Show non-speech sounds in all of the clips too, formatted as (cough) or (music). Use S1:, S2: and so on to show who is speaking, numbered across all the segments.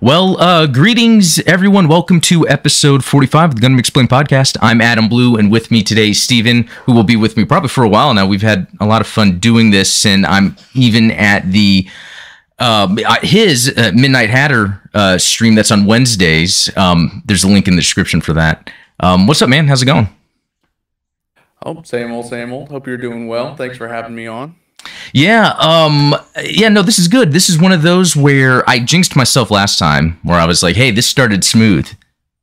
S1: Well, uh, greetings, everyone. Welcome to episode 45 of the Gundam Explain podcast. I'm Adam Blue, and with me today, is Steven, who will be with me probably for a while now. We've had a lot of fun doing this, and I'm even at the uh, his uh, Midnight Hatter uh, stream that's on Wednesdays. Um, there's a link in the description for that. Um, what's up, man? How's it going?
S2: Oh, same old, same old. Hope you're doing well. Thanks for having me on.
S1: Yeah, um yeah, no, this is good. This is one of those where I jinxed myself last time where I was like, "Hey, this started smooth."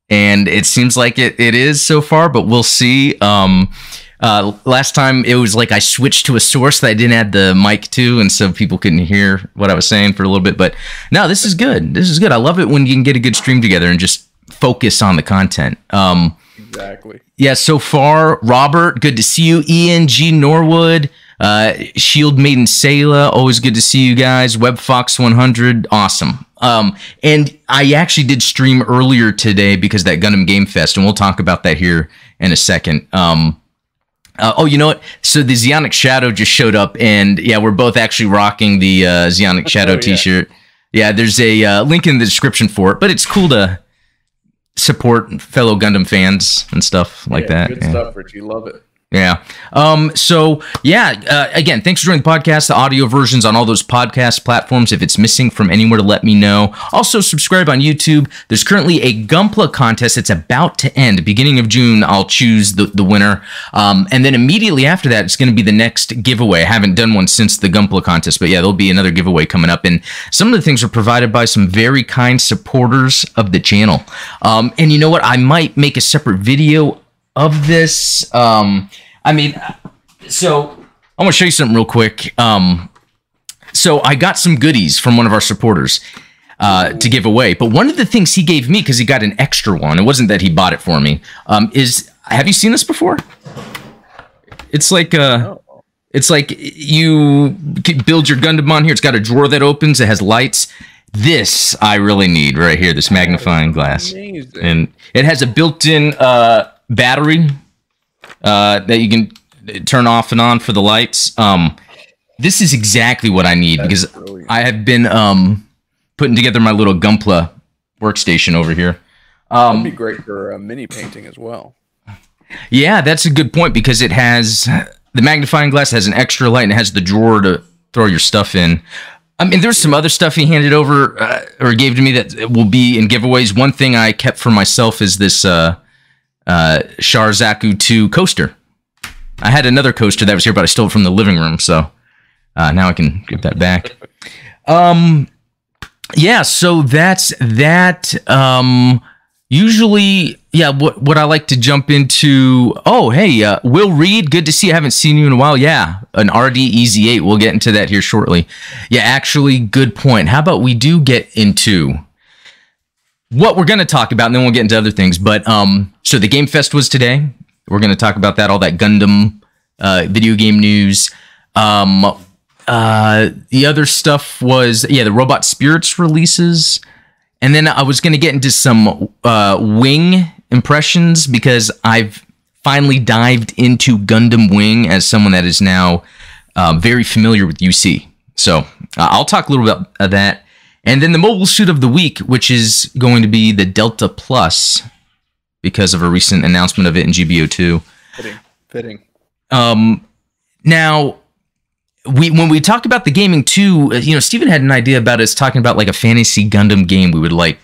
S1: And it seems like it, it is so far, but we'll see. Um uh, last time it was like I switched to a source that I didn't add the mic to, and so people couldn't hear what I was saying for a little bit. But no, this is good. This is good. I love it when you can get a good stream together and just focus on the content. Um,
S2: exactly.
S1: Yeah. So far, Robert, good to see you. Eng Norwood, uh, Shield Maiden Sayla, always good to see you guys. Web Fox 100, awesome. Um, and I actually did stream earlier today because that Gundam Game Fest, and we'll talk about that here in a second. Um, uh, oh, you know what? So the Zeonic Shadow just showed up, and yeah, we're both actually rocking the uh, Zeonic (laughs) Shadow oh, yeah. T-shirt. Yeah, there's a uh, link in the description for it, but it's cool to support fellow Gundam fans and stuff like
S2: yeah,
S1: that.
S2: Good yeah. stuff, Richie. Love it.
S1: Yeah. Um, so yeah, uh, again, thanks for joining the podcast. The audio versions on all those podcast platforms. If it's missing from anywhere to let me know. Also subscribe on YouTube. There's currently a Gunpla contest. It's about to end. Beginning of June, I'll choose the, the winner. Um, and then immediately after that, it's going to be the next giveaway. I haven't done one since the Gunpla contest, but yeah, there'll be another giveaway coming up. And some of the things are provided by some very kind supporters of the channel. Um, and you know what? I might make a separate video of this. Um, I mean, so I want to show you something real quick. Um, so I got some goodies from one of our supporters uh, to give away, but one of the things he gave me because he got an extra one, it wasn't that he bought it for me. Um, is have you seen this before? It's like uh, it's like you build your Gundam on here. It's got a drawer that opens. It has lights. This I really need right here. This magnifying glass, Amazing. and it has a built-in uh, battery uh, that you can turn off and on for the lights. Um, this is exactly what I need That's because brilliant. I have been um, putting together my little Gunpla workstation over here.
S2: Um, That'd be great for uh, mini painting as well.
S1: Yeah, that's a good point because it has the magnifying glass has an extra light and it has the drawer to throw your stuff in. I mean, there's some other stuff he handed over uh, or gave to me that will be in giveaways. One thing I kept for myself is this uh, uh, Char Zaku 2 coaster. I had another coaster that was here, but I stole it from the living room, so uh, now I can give that back. Um, yeah, so that's that. Um, usually, yeah, what what I like to jump into. Oh, hey, uh, Will Reed, good to see you. I haven't seen you in a while. Yeah, an RD EZ8. We'll get into that here shortly. Yeah, actually, good point. How about we do get into what we're going to talk about, and then we'll get into other things. But um, so the Game Fest was today. We're going to talk about that, all that Gundam uh, video game news. Um, uh, the other stuff was yeah, the Robot Spirits releases, and then I was going to get into some uh, Wing impressions because I've finally dived into Gundam Wing as someone that is now uh, very familiar with UC. So uh, I'll talk a little bit about that. And then the mobile suit of the week, which is going to be the Delta Plus, because of a recent announcement of it in GBO2.
S2: Fitting. Fitting.
S1: Um, now, we when we talk about the gaming too, uh, you know, Steven had an idea about us talking about like a fantasy Gundam game we would like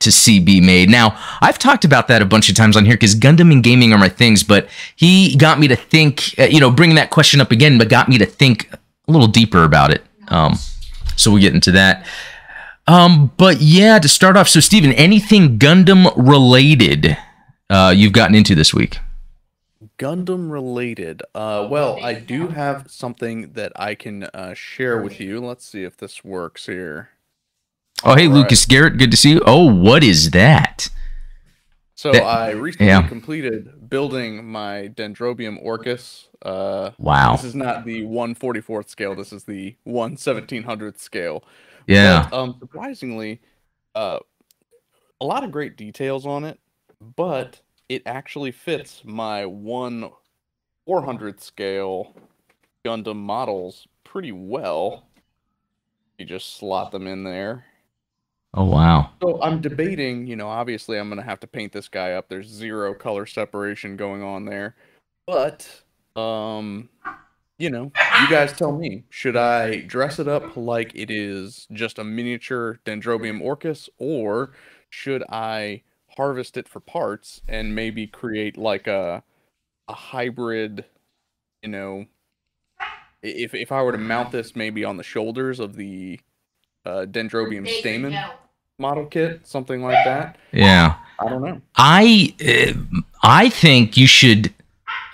S1: to see be made. Now, I've talked about that a bunch of times on here because Gundam and gaming are my things, but he got me to think, uh, you know, bringing that question up again, but got me to think a little deeper about it. Um, so we'll get into that. Um, but yeah, to start off, so Steven, anything Gundam related uh, you've gotten into this week?
S2: Gundam related. Uh, well, I do have something that I can uh, share with you. Let's see if this works here.
S1: Oh, hey, All Lucas right. Garrett, good to see you. Oh, what is that?
S2: So that, I recently yeah. completed building my Dendrobium Orchis. Uh,
S1: wow.
S2: This is not the 144th scale. This is the 1 1700th scale.
S1: Yeah.
S2: But, um, surprisingly, uh, a lot of great details on it, but it actually fits my 1 400th scale Gundam models pretty well. You just slot them in there.
S1: Oh wow.
S2: So I'm debating, you know, obviously I'm going to have to paint this guy up. There's zero color separation going on there. But um you know, you guys tell me, should I dress it up like it is just a miniature Dendrobium Orchis or should I harvest it for parts and maybe create like a a hybrid, you know, if if I were to mount this maybe on the shoulders of the uh, Dendrobium stamen model kit, something like that.
S1: Yeah.
S2: I don't know.
S1: I uh, I think you should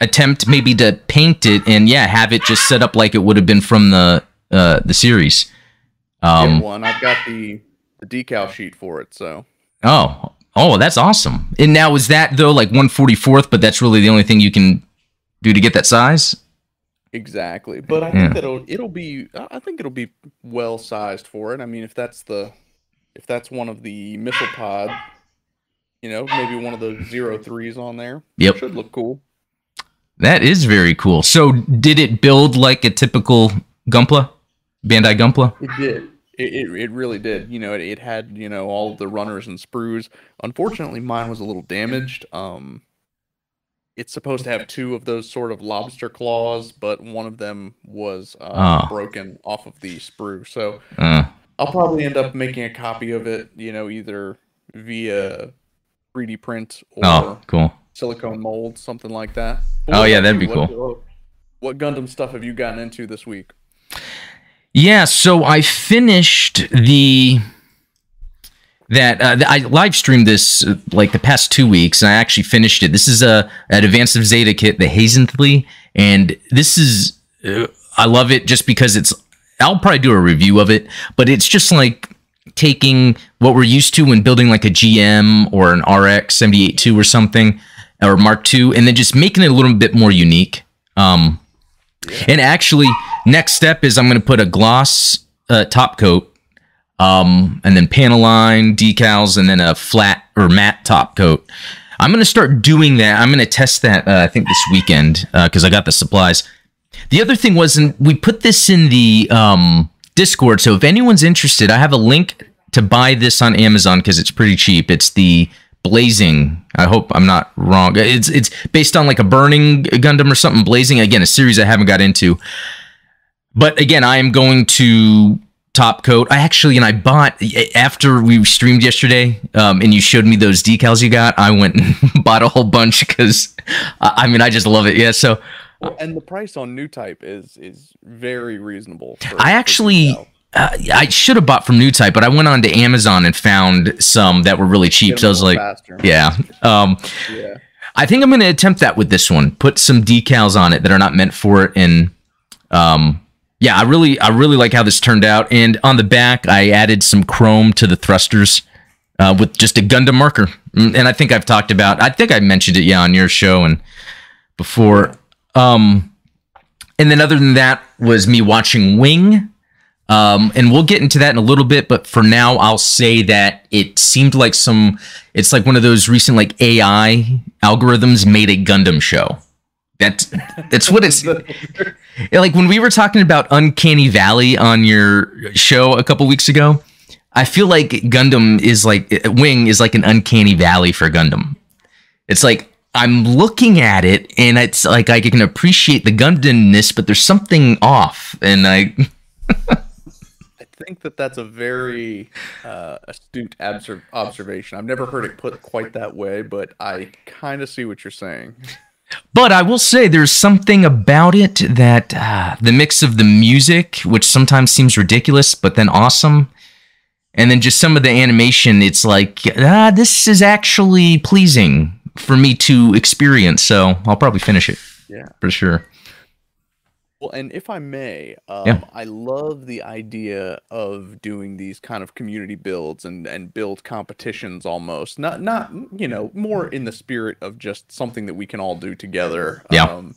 S1: attempt maybe to paint it and yeah, have it just set up like it would have been from the uh, the series.
S2: Um,
S1: Um,
S2: one. I've got the the decal sheet for it, so
S1: oh, oh, that's awesome. And now is that though like one forty fourth? But that's really the only thing you can do to get that size.
S2: exactly. But I
S1: Yeah.
S2: think that it'll it'll be I think it'll be well sized for it. I mean, if that's the if that's one of the missile pod, you know, maybe one of the zero threes on there.
S1: Yep.
S2: should look cool.
S1: That is very cool. So did it build like a typical Gunpla, Bandai Gunpla?
S2: It did. It, it, it really did. You know, it, it had, you know, all of the runners and sprues. Unfortunately, mine was a little damaged. Um, it's supposed to have two of those sort of lobster claws, but one of them was uh,
S1: Ah.
S2: broken off of the sprue. So
S1: Uh,
S2: I'll probably end up making a copy of it, you know, either via 3D print or
S1: oh, cool.
S2: silicone mold, something like that. But
S1: Oh, yeah, that'd
S2: you?
S1: be
S2: What- What Gundam stuff have you gotten into this week?
S1: Yeah, so I finished the that uh, I live streamed this uh, like the past two weeks, and I actually finished it. This is a an Advanced of Zeta kit, the Hazenthley, and this is uh, I love it just because it's. I'll probably do a review of it, but it's just like taking what we're used to when building like a GM or an RX 782 or something or Mark II, and then just making it a little bit more unique. Um, and actually, next step is I'm going to put a gloss uh, top coat, um, and then panel line decals, and then a flat or matte top coat. I'm going to start doing that. I'm going to test that. Uh, I think this weekend because I got the supplies. The other thing was, and we put this in the um, Discord. So if anyone's interested, I have a link to buy this on Amazon because it's pretty cheap. It's the Blazing. I hope I'm not wrong. It's it's based on like a burning Gundam or something. Blazing again, a series I haven't got into. But again, I am going to top coat. I actually and I bought after we streamed yesterday, um, and you showed me those decals you got. I went and (laughs) bought a whole bunch because I mean I just love it. Yeah, so
S2: Well, and the price on new type is is very reasonable. for-
S1: I actually uh, I should have bought from New Type, but I went on to Amazon and found some that were really cheap. So I was like,
S2: faster.
S1: yeah. Um,
S2: yeah.
S1: I think I'm going to attempt that with this one. Put some decals on it that are not meant for it, and um, yeah, I really, I really like how this turned out. And on the back, I added some chrome to the thrusters uh, with just a Gundam marker. Mm, And I think I've talked about. I think I mentioned it, yeah, on your show and before. Um, and then other than that was me watching Wing. Um, and we'll get into that in a little bit, but for now, I'll say that it seemed like some. It's like one of those recent like AI algorithms made a Gundam show. That's that's what it's (laughs) like when we were talking about Uncanny Valley on your show a couple weeks ago. I feel like Gundam is like Wing is like an Uncanny Valley for Gundam. It's like I'm looking at it and it's like I can appreciate the Gundamness, but there's something off, and I. (laughs)
S2: I think that that's a very uh, astute obser- observation. I've never heard it put quite that way, but I kind of see what you're saying.
S1: But I will say there's something about it that uh, the mix of the music, which sometimes seems ridiculous, but then awesome, and then just some of the animation, it's like, ah, this is actually pleasing for me to experience. So I'll probably finish it
S2: Yeah.
S1: for sure.
S2: Well, and if I may, um,
S1: Yeah.
S2: I love the idea of doing these kind of community builds and and build competitions almost. Not not you know more in the spirit of just something that we can all do together.
S1: Yeah.
S2: Um,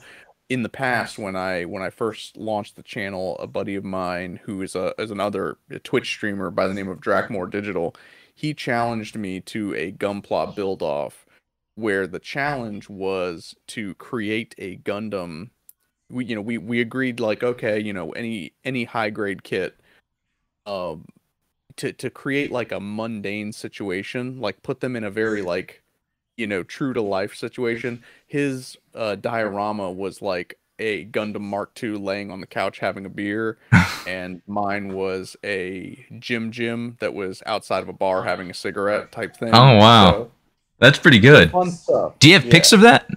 S2: in the past, when I when I first launched the channel, a buddy of mine who is a is another Twitch streamer by the name of Drakmore Digital, he challenged me to a Gunpla build off, where the challenge was to create a Gundam we you know we we agreed like okay you know any any high grade kit um to to create like a mundane situation, like put them in a very like you know true to life situation. His uh, diorama was like a Gundam Mark II laying on the couch having a beer, (laughs) and mine was a GM GM that was outside of a bar having a cigarette type thing.
S1: Oh, wow.
S2: So,
S1: That's pretty good.
S2: fun stuff.
S1: Do you have
S2: Yeah.
S1: pics of that?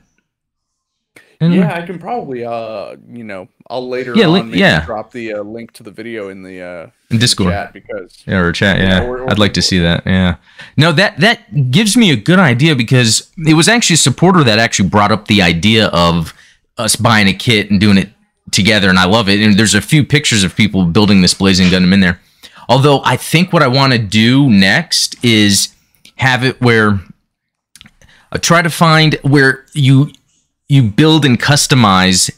S2: Yeah, I can probably uh you know I'll later
S1: Yeah,
S2: on
S1: link-
S2: maybe
S1: yeah.
S2: drop the uh, link to the video in the uh
S1: In Discord.
S2: chat because
S1: Yeah, or chat.
S2: Yeah,
S1: Yeah,
S2: or- or
S1: I'd like to see that. Yeah. No, that that gives me a good idea because it was actually a supporter that actually brought up the idea of us buying a kit and doing it together, and I love it. And there's a few pictures of people building this Blazing Gundam in there. Although I think what I want to do next is have it where I try to find where you you build and customize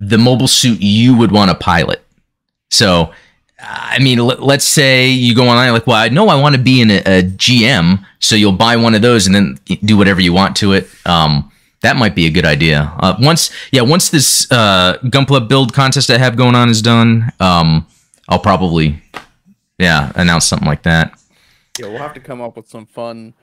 S1: the mobile suit you would want to pilot. So I mean, let, let's say you go online like, well, I know I want to be in a, a GM, so you'll buy one of those and then do whatever you want to it. Um, that might be a good idea. Uh, once, yeah, once this uh, Gunpla build contest I have going on is done, um, I'll probably, yeah, announce something like that.
S2: yeah we'll have to come up with some fun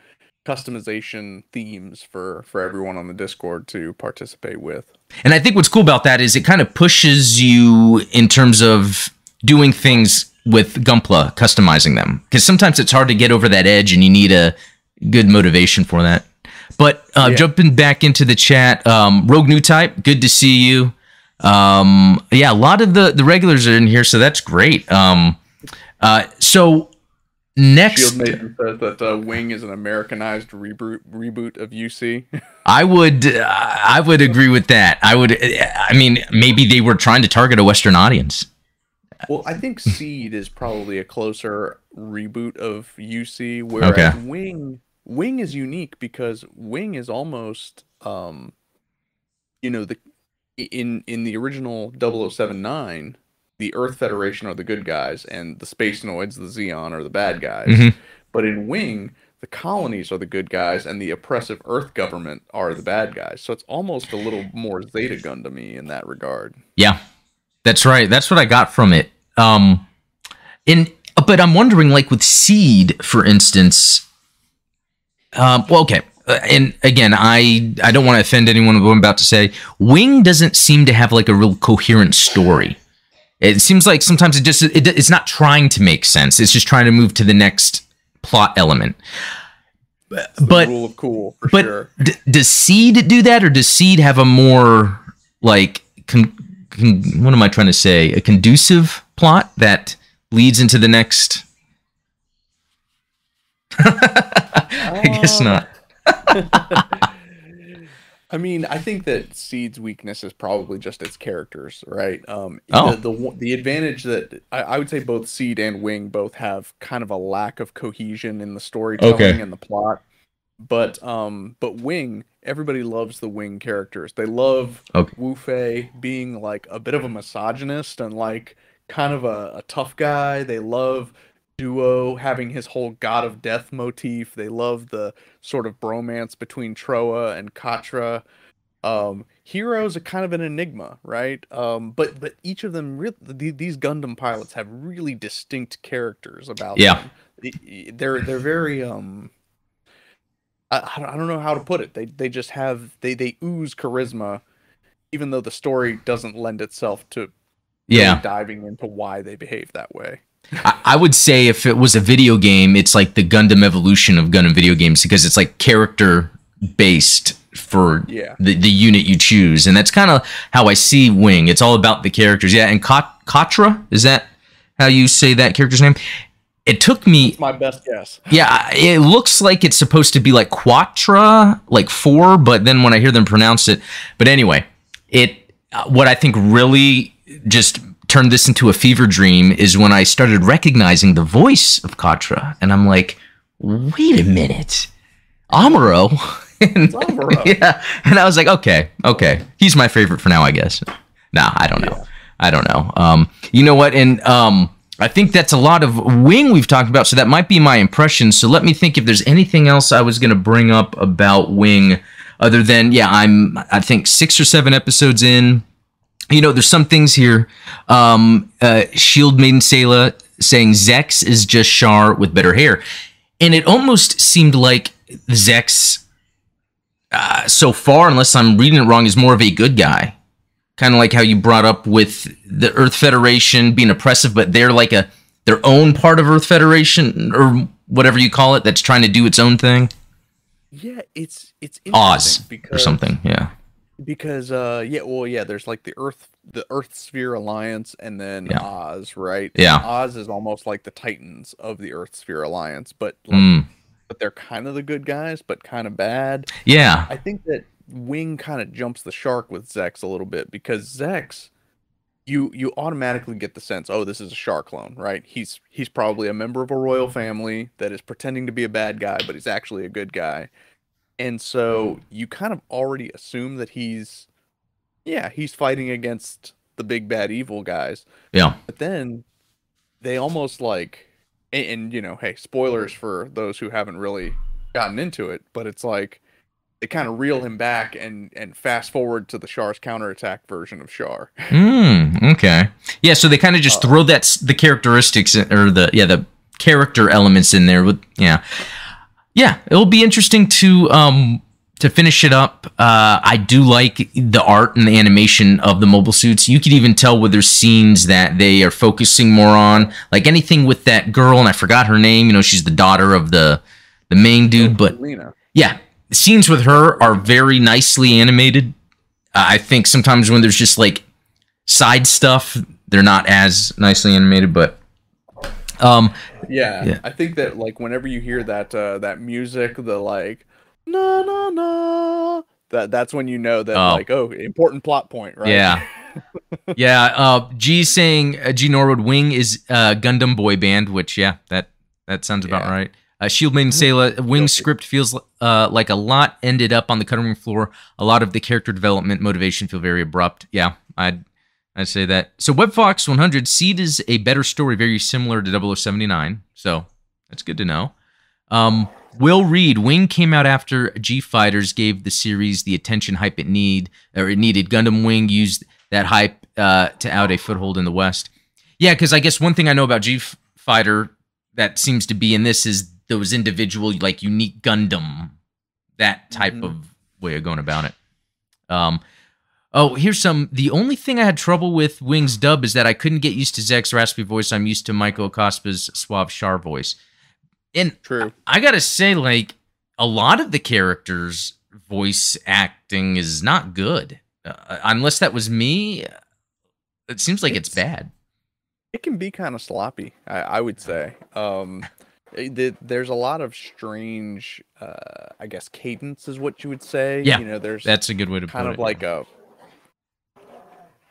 S2: customization themes for for everyone on the Discord to participate with.
S1: And I think what's cool about that is it kind of pushes you in terms of doing things with Gunpla, customizing them. Because sometimes it's hard to get over that edge and you need a good motivation for that. But uh,
S2: Yeah.
S1: jumping back into the chat, um, Rogue New Type, good to see you. Um, yeah, a lot of the, the regulars are in here, so that's great. Um, uh, so next.
S2: Shield Maiden says that uh, Wing is an Americanized reboot reboot of UC. (laughs)
S1: I would uh, I would agree with that. I would I mean maybe they were trying to target a western audience.
S2: well, I think (laughs) Seed is probably a closer reboot of UC, whereas
S1: Okay.
S2: Wing Wing is unique because Wing is almost um you know the in in the original 0079 the Earth Federation are the good guys and the Spacenoids, the Zeon, are the bad guys.
S1: Mhm.
S2: But in Wing, the colonies are the good guys and the oppressive Earth government are the bad guys. So it's almost a little more Zeta Gun to me in that regard.
S1: Yeah. That's right. That's what I got from it. Um in but I'm wondering like with Seed for instance um well okay uh, and again I I don't want to offend anyone with what I'm about to say. Wing doesn't seem to have like a real coherent story. It seems like sometimes it just it, it's not trying to make sense. It's just trying to move to the next plot element.
S2: The
S1: But-
S2: rule of cool for
S1: But
S2: sure.
S1: d- does Seed do that, or does Seed have a more like con- con- what am I trying to say? A conducive plot that leads into the next. (laughs) I guess
S2: Uh,
S1: not. (laughs)
S2: I mean, I think that Seed's weakness is probably just its characters, right? Um,
S1: Oh.
S2: the, the the advantage that I, I would say both Seed and Wing both have kind of a lack of cohesion in the storytelling
S1: Okay.
S2: and the plot. But um, but Wing, everybody loves the Wing characters. They love
S1: Okay.
S2: Wu Fei being like a bit of a misogynist and like kind of a, a tough guy. They love Duo having his whole God of Death motif. They love the sort of bromance between Trowa and Quatre. Um, Heero's a kind of an enigma, right? Um, but but each of them, re- these Gundam pilots have really distinct characters about
S1: Yeah.
S2: them. They're they're very um. I, I don't- know how to put it. They they just have they they ooze charisma, even though the story doesn't lend itself to really
S1: Yeah,
S2: diving into why they behave that way.
S1: I, I would say if it was a video game, it's like the Gundam evolution of Gundam video games because it's like character based for
S2: Yeah.
S1: the, the unit you choose, and that's kind of how I see Wing. It's all about the characters. Yeah, and Kat- Quatre is that how you say that character's name? It took me
S2: My best guess.
S1: Yeah, it looks like it's supposed to be like quatra, like four, but then when I hear them pronounce it, but anyway, it uh, what I think really just turned this into a fever dream is when I started recognizing the voice of Quatre, and I'm like, wait a minute, Amuro. (laughs) And-
S2: Amuro. (laughs)
S1: yeah, and I was like, okay, okay, he's my favorite for now, I guess. Nah, I don't know.
S2: Yeah.
S1: I don't know. Um, you know what? And um, I think that's a lot of wing we've talked about, so that might be my impression. So let me think if there's anything else I was going to bring up about wing, other than yeah, I'm I think six or seven episodes in. You know, there's some things here. Um, uh, Shield Maiden Sayla saying Zechs is just Char with better hair, and it almost seemed like Zechs, uh, so far, unless I'm reading it wrong, is more of a good guy. Kind of like how you brought up with the Earth Federation being oppressive, but they're like a their own part of Earth Federation or whatever you call it that's trying to do its own thing.
S2: Yeah, it's it's
S1: Oz
S2: interesting
S1: or something. Yeah.
S2: Because uh yeah well yeah there's like the earth the earth sphere alliance and then
S1: Yeah.
S2: oz right
S1: Yeah.
S2: oz is almost like the titans of the earth sphere alliance but like,
S1: Mm.
S2: but they're kind of the good guys but kind of bad
S1: Yeah.
S2: i think that wing kind of jumps the shark with Zechs a little bit because Zechs you you automatically get the sense oh this is a Char clone right he's he's probably a member of a royal family that is pretending to be a bad guy but he's actually a good guy and so you kind of already assume that he's yeah he's fighting against the big bad evil guys
S1: Yeah.
S2: but then they almost like and, and you know hey spoilers for those who haven't really gotten into it but it's like they kind of reel him back and and fast forward to the Char's counterattack version of Char.
S1: Mm, okay. Yeah, so they kind of just
S2: Uh,
S1: throw that the characteristics or the yeah the character elements in there with yeah yeah it'll be interesting to um to finish it up. Uh, I do like the art and the animation of the mobile suits. You could even tell where there's scenes that they are focusing more on, like anything with that girl, and I forgot her name. You know, she's the daughter of the the main dude, but
S2: Lena.
S1: yeah, the scenes with her are very nicely animated. Uh, I think sometimes when there's just like side stuff, they're not as nicely animated, but um
S2: Yeah,
S1: Yeah.
S2: I think that like whenever you hear that uh that music, the like na na na that that's when you know that
S1: Oh.
S2: like oh important plot point, right?
S1: yeah. (laughs) yeah, uh G saying uh, G Norwood Wing is uh Gundam boy band, which yeah, that that sounds about
S2: Yeah.
S1: right. Uh, Shield Maiden Sayla, Wing
S2: Guilty.
S1: script feels uh, like a lot ended up on the cutting room floor. A lot of the character development motivation feel very abrupt. Yeah, I'd I'd say that. So WebFox 100 Seed is a better story, very similar to 0079. So that's good to know. Um, Will Reed, Wing came out after G Fighters gave the series the attention hype it need or it needed. Gundam Wing used that hype uh, to out a foothold in the West. Yeah, because I guess one thing I know about G Fighter that seems to be in this is those individual like unique Gundam, that type
S2: Mhm.
S1: of way of going about it. Um, oh, here's some. The only thing I had trouble with Wing's dub is that I couldn't get used to Zechs' raspy voice. I'm used to Michael Kopsa's suave Char voice, and
S2: True.
S1: I gotta say, like a lot of the characters' voice acting is not good. Uh, unless that was me, it seems like it's,
S2: It's-
S1: bad.
S2: It can be kind of sloppy, I, I would say. Um it- the- there's a lot of strange uh I guess cadence is what you would say.
S1: Yeah,
S2: You know, there's
S1: That's a good way to put it.
S2: kind of
S1: it.
S2: like a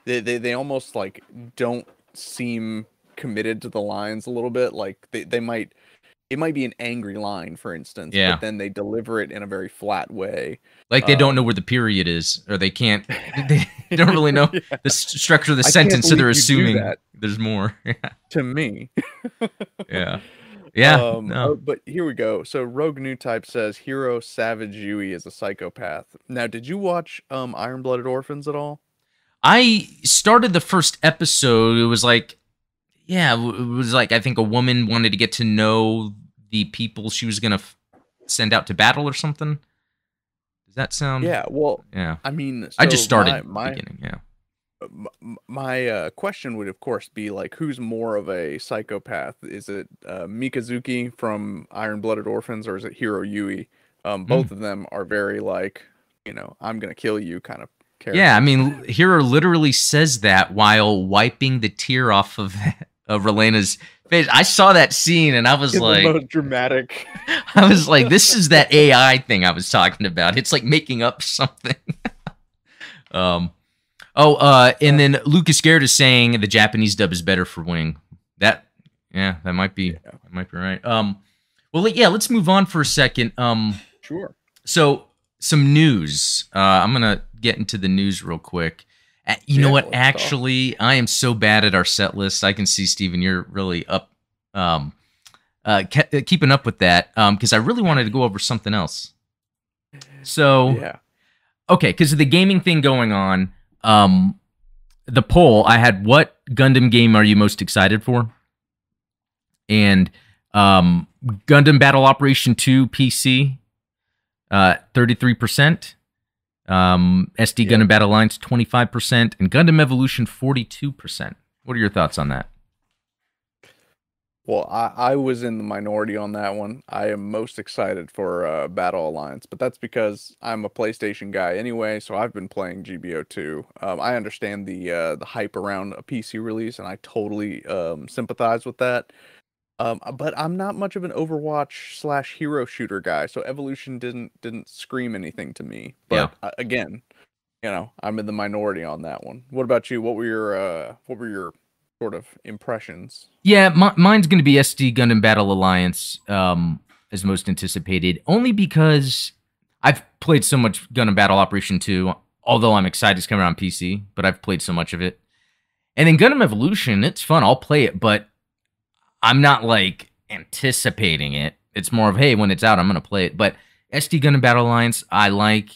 S2: they, they they almost like don't seem committed to the lines a little bit like they, they might it might be an angry line for instance
S1: Yeah.
S2: but then they deliver it in a very flat way
S1: like they don't know
S2: um,
S1: where the period is, or they can't. (laughs) They don't really know (laughs)
S2: Yeah,
S1: the s- structure of the
S2: I
S1: sentence, so they're
S2: believe you do
S1: assuming
S2: that.
S1: there's more. (laughs)
S2: to me
S1: yeah, yeah.
S2: um,
S1: no.
S2: oh, but here we go so rogue new type says hero savage yui is a psychopath now did you watch um iron blooded orphans at all
S1: I started the first episode. It was like, yeah, it was like I think a woman wanted to get to know the people she was gonna f- send out to battle or something. Does that sound?
S2: yeah well
S1: yeah.
S2: i mean
S1: I just started
S2: my,
S1: the
S2: my,
S1: beginning. Yeah.
S2: my uh, question would of course be like who's more of a psychopath is it uh, mikazuki from iron blooded orphans or is it Heero Yuy um, both of them are very like you know i'm gonna kill you kind of character
S1: Yeah, I mean, Heero literally says that while wiping the tear off of (laughs) of Relena's face. I saw that scene and I was
S2: the
S1: like,
S2: dramatic (laughs)
S1: I was like, this is that AI thing I was talking about. It's like making up something. (laughs) um, oh, uh, and then Lucas Garrett is saying the Japanese dub is better for Wing. That, yeah, that might be,
S2: Yeah.
S1: that might be right. Um, well, yeah, let's move on for a second. Um,
S2: sure
S1: so some news. Uh, I'm gonna get into the news real quick. Uh, you know what?
S2: talk.
S1: Actually, I am so bad at our set list. I can see Steven, you're really up, um, uh, ke- uh, keeping up with that. Um, because I really wanted to go over something else. So
S2: yeah
S1: okay, because of the gaming thing going on, um, the poll I had: what Gundam game are you most excited for? and um, Gundam Battle Operation 2 PC, uh, 33%. Um, SD
S2: Yeah.
S1: Gundam Battle Alliance, 25%. And Gundam Evolution, 42%. What are your thoughts on that?
S2: Well, I, I was in the minority on that one. I am most excited for uh, Battle Alliance, but that's because I'm a PlayStation guy anyway. So I've been playing GBO2. Um, I understand the uh, the hype around a PC release, and I totally um, sympathize with that. Um, but I'm not much of an Overwatch slash hero shooter guy, so Evolution didn't didn't scream anything to me. But uh, again, you know, I'm in the minority on that one. What about you? What were your uh, what were your sort of impressions?
S1: Yeah, mi- mine's going to be SD Gundam Battle Alliance um, as most anticipated, only because I've played so much Gundam Battle Operation 2, although I'm excited it's coming out on PC, but I've played so much of it. And then Gundam Evolution, it's fun. I'll play it, but I'm not like anticipating it. It's more of, hey, when it's out, I'm going to play it. But SD Gundam Battle Alliance, I like.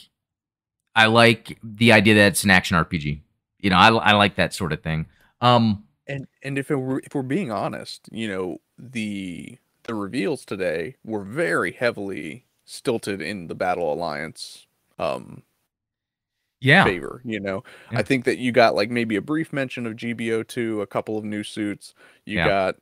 S1: I like the idea that it's an action RPG. You know, I, I like that sort of thing. Um,
S2: And and if it were, if we're being honest, you know, the the reveals today were very heavily stilted in the Battle Alliance um
S1: yeah,
S2: favor, you know.
S1: Yeah.
S2: I think that you got like maybe a brief mention of GBO2, a couple of new suits. You
S1: Yeah.
S2: got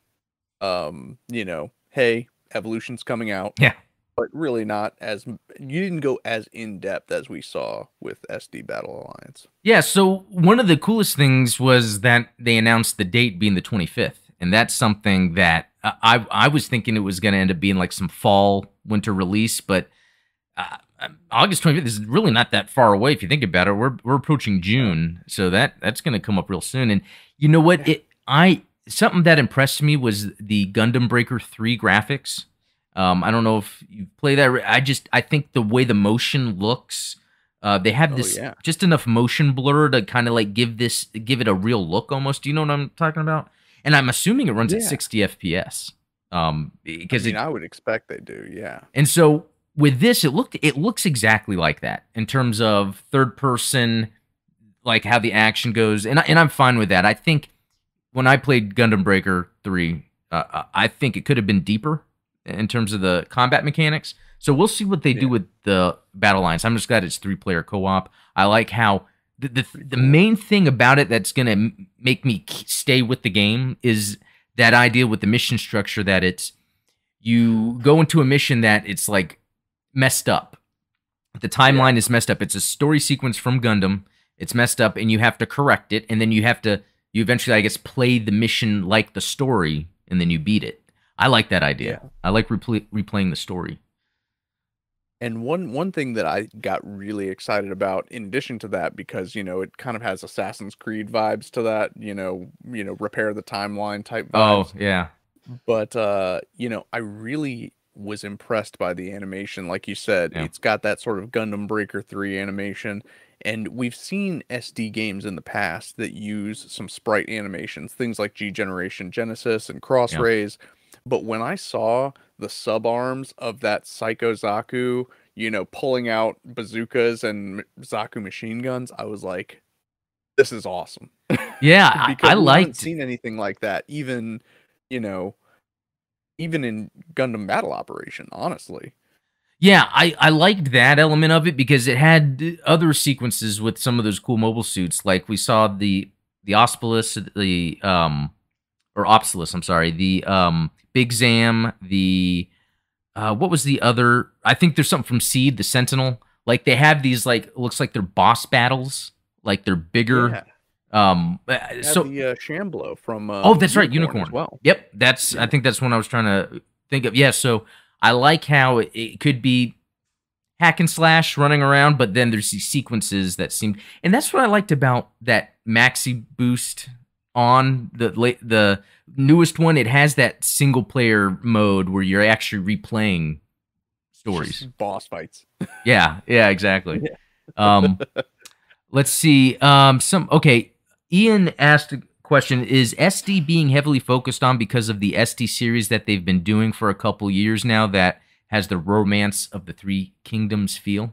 S2: um, you know, hey, Evolution's coming out.
S1: Yeah.
S2: But really not as you didn't go as in depth as we saw with SD Battle Alliance.
S1: Yeah, so one of the coolest things was that they announced the date being the 25th, and that's something that I I was thinking it was going to end up being like some fall winter release, but uh, August 25th is really not that far away if you think about it. We're we're approaching June, so that that's going to come up real soon. And you know what? It I something that impressed me was the Gundam Breaker 3 graphics. Um, I don't know if you play that. I just I think the way the motion looks, uh, they have
S2: Oh,
S1: this
S2: yeah.
S1: just enough motion blur to kind of like give this give it a real look almost. Do you know what I'm talking about? And I'm assuming it runs at 60 FPS. Um, because
S2: I mean,
S1: it,
S2: I would expect they do, yeah.
S1: and so with this, it looked it looks exactly like that in terms of third person, like how the action goes, and I, and I'm fine with that. I think when I played Gundam Breaker three, uh, I think it could have been deeper in terms of the combat mechanics. So we'll see what they do with the Battle Alliance. I'm just glad it's three player co op. I like how the the, the main thing about it that's gonna make me stay with the game is that idea with the mission structure that it's you go into a mission that it's like messed up. The timeline is messed up. It's a story sequence from Gundam. It's messed up, and you have to correct it, and then you have to you eventually, I guess, play the mission like the story, and then you beat it. I like that idea. I like replay, replaying the story.
S2: And one one thing that I got really excited about, in addition to that, because you know it kind of has Assassin's Creed vibes to that, you know, you know, repair the timeline type Vibes.
S1: Oh yeah,
S2: But uh, you know, I really was impressed by the animation. Like you said,
S1: Yeah.
S2: it's got that sort of Gundam Breaker 3 animation. And we've seen SD games in the past that use some sprite animations, things like G Generation Genesis and Cross
S1: Yeah.
S2: Rays. But when I saw the sub arms of that Psycho Zaku, you know, pulling out bazookas and Zaku machine guns, I was like, this is awesome. (laughs)
S1: yeah. I,
S2: because
S1: I
S2: haven't
S1: liked.
S2: seen anything like that, even you know, even in Gundam Battle Operation. Honestly,
S1: Yeah, I, I liked that element of it because it had other sequences with some of those cool mobile suits. Like we saw the the Ospilus, the um or Opsilus, I'm sorry, the um Big Zam, the uh what was the other I think there's something from Seed, the Sentinel. Like they have these like looks like they're boss battles, like they're bigger. Um uh,
S2: yeah,
S1: so
S2: the uh, Shamblo from uh,
S1: Oh, that's right,
S2: as
S1: Unicorn.
S2: well.
S1: Yep, that's. I think that's what I was trying to think of. Yeah, so I like how it, could be hack and slash running around, but then there's these sequences that seem, and that's what I liked about that maxi boost on the the newest one. It has that single player mode where you're actually replaying stories.
S2: Boss fights. (laughs)
S1: Yeah, yeah, exactly. (laughs) Um, let's see. Um, some okay. Ian asked question: Is SD being heavily focused on because of the SD series that they've been doing for a couple years now that has the romance of the three kingdoms feel?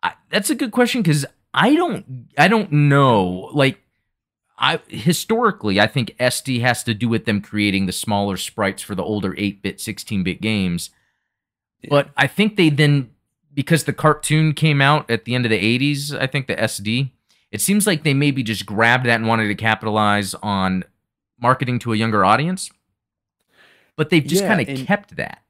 S1: I, that's a good question because I don't, I don't know. Like, I historically I think SD has to do with them creating the smaller sprites for the older 8-bit, 16-bit games.
S2: Yeah.
S1: But I think they then because the cartoon came out at the end of the 80s, I think the SD, it seems like they maybe just grabbed that and wanted to capitalize on marketing to a younger audience. But they've just
S2: Yeah,
S1: kind of kept that.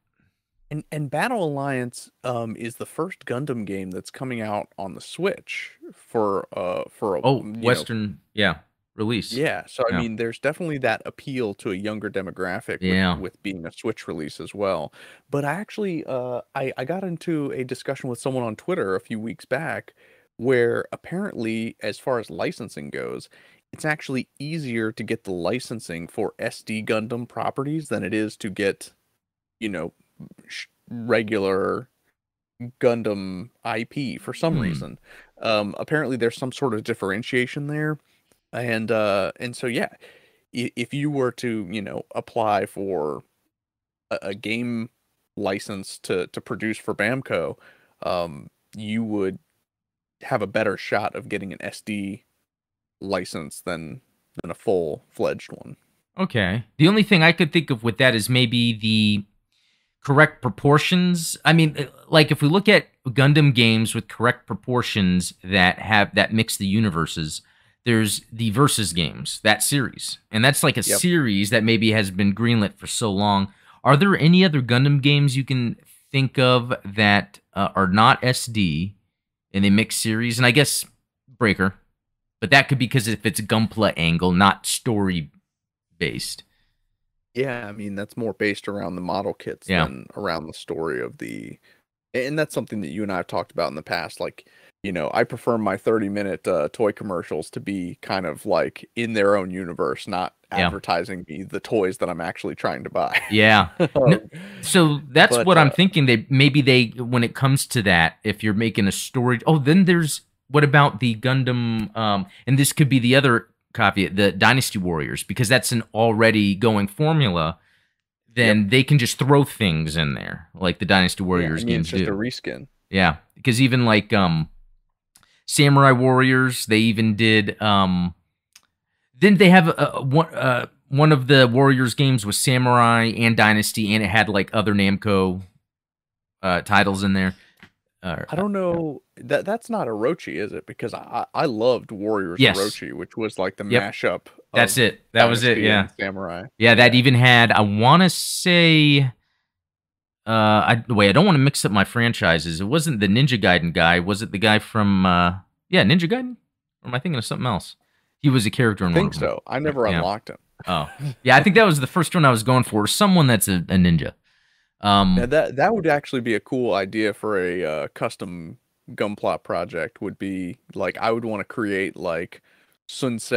S2: And and Battle Alliance um is the first Gundam game that's coming out on the Switch for uh for a
S1: Oh,
S2: you know,
S1: Western, yeah, release.
S2: Yeah, so I mean, there's definitely that appeal to a younger demographic with, with being a Switch release as well. But I actually, uh, I I got into a discussion with someone on Twitter a few weeks back, where apparently, as far as licensing goes, it's actually easier to get the licensing for SD Gundam properties than it is to get, you know, sh- regular Gundam IP for some
S1: Hmm.
S2: reason. Um, apparently, there's some sort of differentiation there, and uh, and so yeah, if you were to you know apply for a, a game license to to produce for Bamco, um, you would have a better shot of getting an SD license than than a full fledged one.
S1: Okay. The only thing I could think of with that is maybe the correct proportions. I mean, uh, like if we look at Gundam games with correct proportions that have that mix the universes, there's the versus games, that series. And that's like a
S2: Yep.
S1: series that maybe has been greenlit for so long. Are there any other Gundam games you can think of that uh, are not SD and they mix series? And I guess Breaker, but that could be because if it's Gunpla angle, not story based.
S2: Yeah, I mean that's more based around the model kits
S1: Yeah.
S2: than around the story of the and that's something that you and I have talked about in the past like you know, I prefer my 30 minute uh, toy commercials to be kind of like in their own universe, not
S1: Yeah.
S2: advertising me the toys that I'm actually trying to buy.
S1: Yeah. (laughs)
S2: Um,
S1: So that's
S2: But,
S1: what I'm
S2: uh,
S1: thinking. They maybe they when it comes to that, if you're making a story, oh, then there's what about the Gundam? Um, and this could be the other caveat, the Dynasty Warriors, because that's an already going formula. Then they can just throw things in there, like the Dynasty
S2: yeah, I
S1: Warriors
S2: mean,
S1: games
S2: it's just
S1: do.
S2: a reskin.
S1: Yeah, because even like um Samurai Warriors, they even did um didn't they have a, a, one uh one of the Warriors games was Samurai and Dynasty and it had like other Namco uh titles in there. Uh,
S2: I don't know that that's not Orochi, is it? Because I I loved Warriors
S1: Yes.
S2: Orochi, which was like the
S1: Yep.
S2: mashup.
S1: That's
S2: of
S1: it. That was it. Yeah.
S2: Samurai.
S1: Yeah, that even had I want to say uh I wait, I don't want to mix up my franchises. It wasn't the Ninja Gaiden guy, was it the guy from uh yeah, Ninja Gaiden? Or am I thinking of something else? He was a character in
S2: I think so. I never
S1: Yeah.
S2: unlocked him.
S1: Oh, yeah. I think that was the first one I was going for. Someone that's a, a ninja. Um,
S2: Yeah, that that would actually be a cool idea for a uh, custom Gunpla project. Would be like I would want to create like Sun Ce,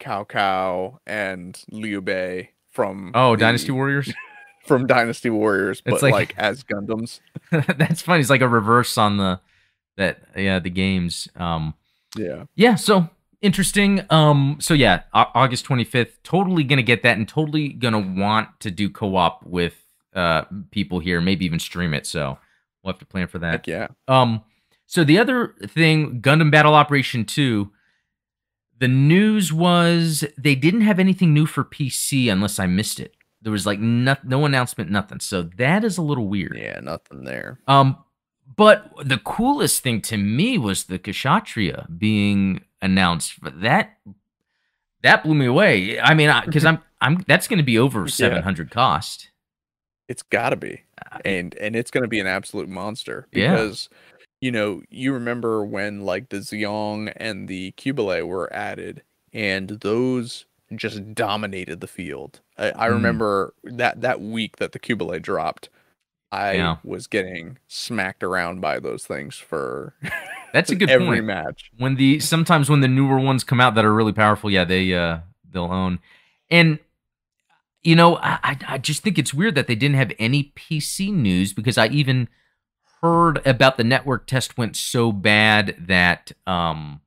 S2: Cao Cao, and Liu Bei from
S1: oh,
S2: the-
S1: Dynasty Warriors.
S2: From Dynasty Warriors, but
S1: like-
S2: like, as Gundams. (laughs)
S1: that's funny. It's like a reverse on the that yeah the games. Um,
S2: Yeah,
S1: yeah. So interesting. Um, so yeah, Au- August twenty fifth. Totally gonna get that, and totally gonna want to do co op with uh people here. Maybe even stream it. So we'll have to plan for that.
S2: heck yeah.
S1: Um, so the other thing, Gundam Battle Operation 2, the news was they didn't have anything new for PC unless I missed it. There was like no, no announcement, nothing. So that is a little weird.
S2: Yeah, nothing there.
S1: Um, but the coolest thing to me was the Kshatriya being announced. But that that blew me away. I mean, because I'm I'm that's going to be over (laughs)
S2: Yeah.
S1: 700 cost.
S2: It's got to be,
S1: Uh,
S2: and and it's going to be an absolute monster
S1: Yeah.
S2: because you know you remember when like the Zeong and the Qubeley were added, and those just dominated the field. I, I
S1: Mm.
S2: remember that that week that the Qubeley dropped, I
S1: Yeah.
S2: was getting smacked around by those things for (laughs)
S1: That's a good
S2: every
S1: point.
S2: match.
S1: when the sometimes when the newer ones come out that are really powerful, yeah, they uh they'll own. And you know, I I- I just think it's weird that they didn't have any PC news because I even heard about the network test went so bad that um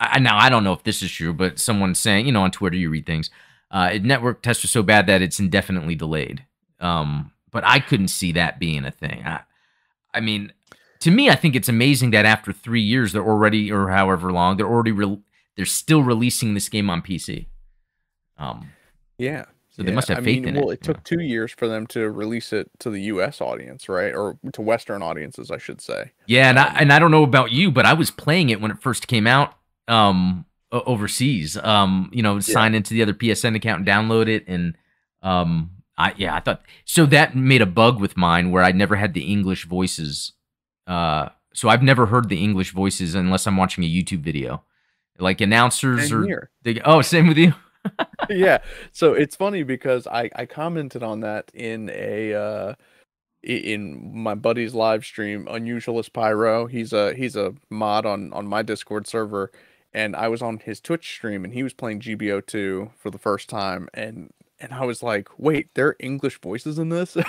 S1: I now I don't know if this is true, but someone's saying, you know, on Twitter you read things. Uh network test was so bad that it's indefinitely delayed. Um but I couldn't see that being a thing. I I mean, to me, I think it's amazing that after three years, they're already, or however long, they're already re- they're still releasing this game on PC. Um,
S2: Yeah.
S1: so they
S2: yeah.
S1: must have
S2: I
S1: faith
S2: mean,
S1: in
S2: well,
S1: it.
S2: it took two years for them to release it to the U.S. audience, right, or to Western audiences, I should say.
S1: Yeah, and I,
S2: Um,
S1: and I don't know about you, but I was playing it when it first came out um overseas. Um, you know, sign into the other PSN account and download it and um I yeah, I thought so that made a bug with mine where I never had the English voices. Uh so I've never heard the English voices unless I'm watching a YouTube video. Like announcers
S2: Same
S1: or they, oh, same with you. (laughs)
S2: yeah. So it's funny because I I commented on that in a uh in my buddy's live stream, Unusualist Pyro. He's a he's a mod on on my Discord server, and I was on his Twitch stream, and he was playing GBO two for the first time, and and I was like, wait, there are English voices in this. (laughs)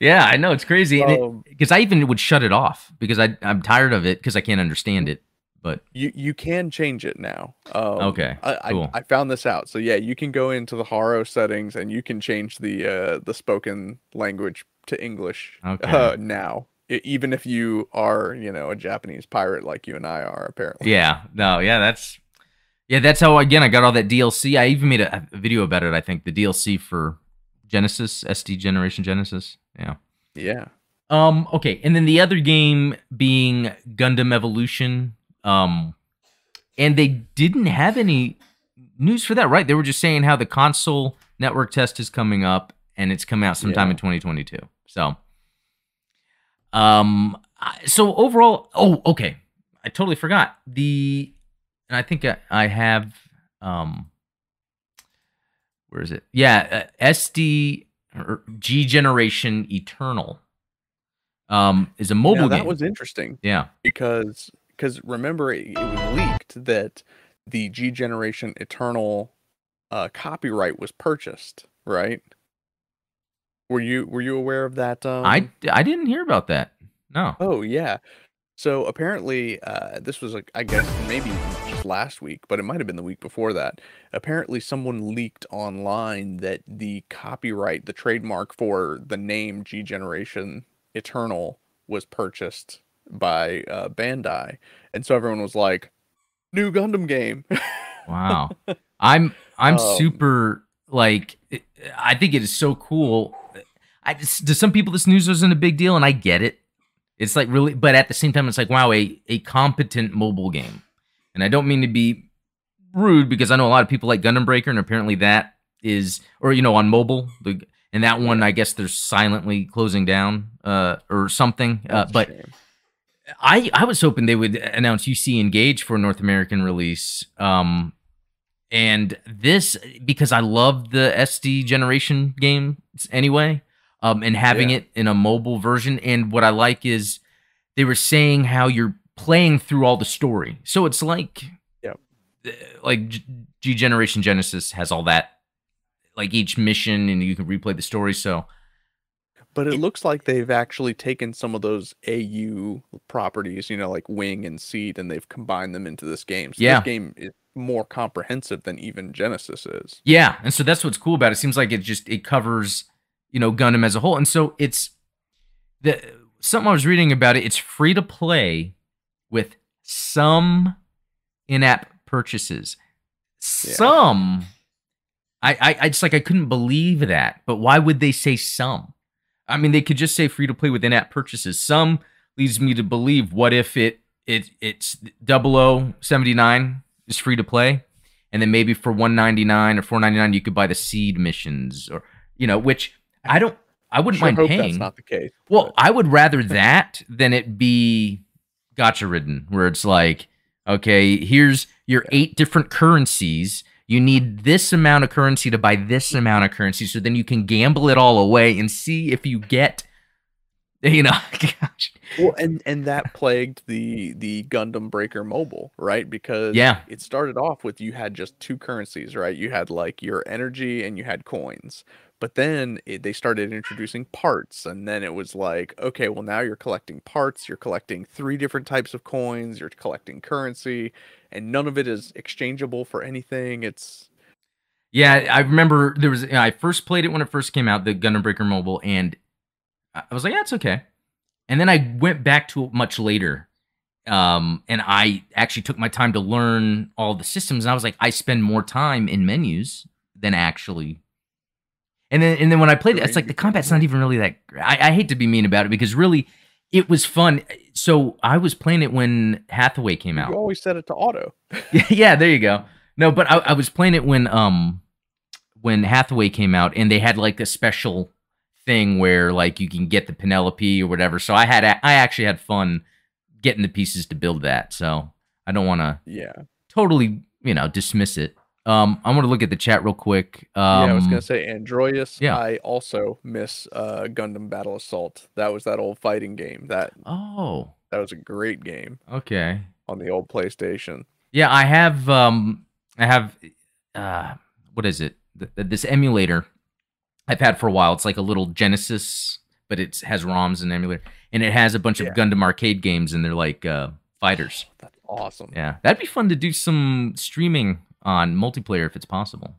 S1: Yeah, I know it's crazy.
S2: Um,
S1: because I even would shut it off because I I'm tired of it because I can't understand it. But
S2: You you can change it now. Um,
S1: Okay,
S2: I, I,
S1: cool.
S2: I found this out. So yeah, you can go into the Haro settings and you can change the uh, the spoken language to English
S1: Okay.
S2: uh, now. Even if you are you know a Japanese pirate like you and I are apparently.
S1: Yeah, no, yeah, that's yeah, that's how again I got all that DLC. I even made a, a video about it. I think the DLC for Genesis, SD Generation Genesis. Yeah.
S2: Yeah.
S1: Um. Okay, and then the other game being Gundam Evolution. Um, and they didn't have any news for that, right? They were just saying how the console network test is coming up, and it's coming out sometime
S2: Yeah.
S1: in 2022. So, um, so overall, oh, okay, I totally forgot the, and I think I, I have, um, where is it? Yeah, uh, SD or G Generation Eternal, um, is a mobile
S2: Now, that
S1: game.
S2: was interesting
S1: yeah,
S2: because because remember it, it was leaked that the G Generation Eternal uh, copyright was purchased, right? Were you were you aware of that? Um,
S1: I I didn't hear about that. No.
S2: Oh yeah. So apparently, uh, this was like I guess maybe just last week, but it might have been the week before that. Apparently, someone leaked online that the copyright, the trademark for the name G Generation Eternal, was purchased by uh, Bandai, and so everyone was like, "New Gundam game."
S1: Wow. (laughs) I'm I'm
S2: Um,
S1: super like I think it is so cool. I to some people this news isn't a big deal and I get it. It's like really but at the same time it's like wow a a competent mobile game. And I don't mean to be rude because I know a lot of people like Gundam Breaker and apparently that is or you know on mobile the and that one I guess they're silently closing down uh or something. Uh, but
S2: shame.
S1: I I was hoping they would announce UC Engage for North American release. Um, and this because I love the SD generation games anyway. Um, and having
S2: Yeah.
S1: it in a mobile version. And what I like is they were saying how you're playing through all the story. So it's like,
S2: Yep.
S1: uh, like G, G Generation Genesis has all that, like each mission, and you can replay the story. So
S2: But it
S1: It-
S2: looks like they've actually taken some of those AU properties, you know, like Wing and Seed, and they've combined them into this game. So
S1: Yeah.
S2: this game is more comprehensive than even Genesis is.
S1: Yeah, and so that's what's cool about it. It seems like it just it covers, you know, Gundam as a whole. And so it's the something I was reading about it, it's free to play with some in-app purchases. Some I, I I just like I couldn't believe that. But why would they say some? I mean, they could just say free to play with in-app purchases. Some leads me to believe what if it it it's 0079 is free to play and then maybe for 199 or 499 you could buy the seed missions or you know which i don't i wouldn't
S2: Sure
S1: mind paying
S2: that's not the case.
S1: well
S2: but-
S1: i would rather that than it be gotcha ridden where it's like okay here's your eight different currencies you need mm-hmm. this amount of currency to buy this mm-hmm. amount of currency so then you can gamble it all away and see if you get (laughs) you know. (laughs)
S2: Well, and and that plagued the the Gundam Breaker Mobile, right? Because
S1: Yeah.
S2: it started off with you had just two currencies, right? You had like your energy and you had coins. But then it, they started introducing parts, and then it was like, okay, well now you're collecting parts, you're collecting three different types of coins, you're collecting currency, and none of it is exchangeable for anything. It's
S1: Yeah, I remember there was. I first played it when it first came out, the Gundam Breaker Mobile, and I was like, "Yeah, it's okay." And then I went back to it much later, Um, and I actually took my time to learn all the systems, and I was like, I spend more time in menus than actually. And then, and then when I played it, it's like the combat's not even really that. I, I hate to be mean about it because really, it was fun. So I was playing it when Hathaway came out.
S2: You always set it to auto. (laughs)
S1: yeah, there you go. No, but I, I was playing it when um when Hathaway came out, and they had like a special thing where like you can get the Penelope or whatever. So I had I actually had fun getting the pieces to build that. So I don't want to
S2: Yeah.
S1: totally you know dismiss it. Um, I want to look at the chat real quick. Um,
S2: yeah, I was gonna say Androius.
S1: yeah.
S2: I also miss uh, Gundam Battle Assault. That was that old fighting game. That
S1: Oh,
S2: that was a great game
S1: okay.
S2: on the old PlayStation.
S1: Yeah, I have um I have uh what is it? Th- th- this emulator I've had for a while. It's like a little Genesis, but it has ROMs and emulator, and it has a bunch
S2: Yeah.
S1: of Gundam arcade games, and they're like uh fighters.
S2: That's awesome.
S1: Yeah, that'd be fun to do some streaming on multiplayer if it's possible.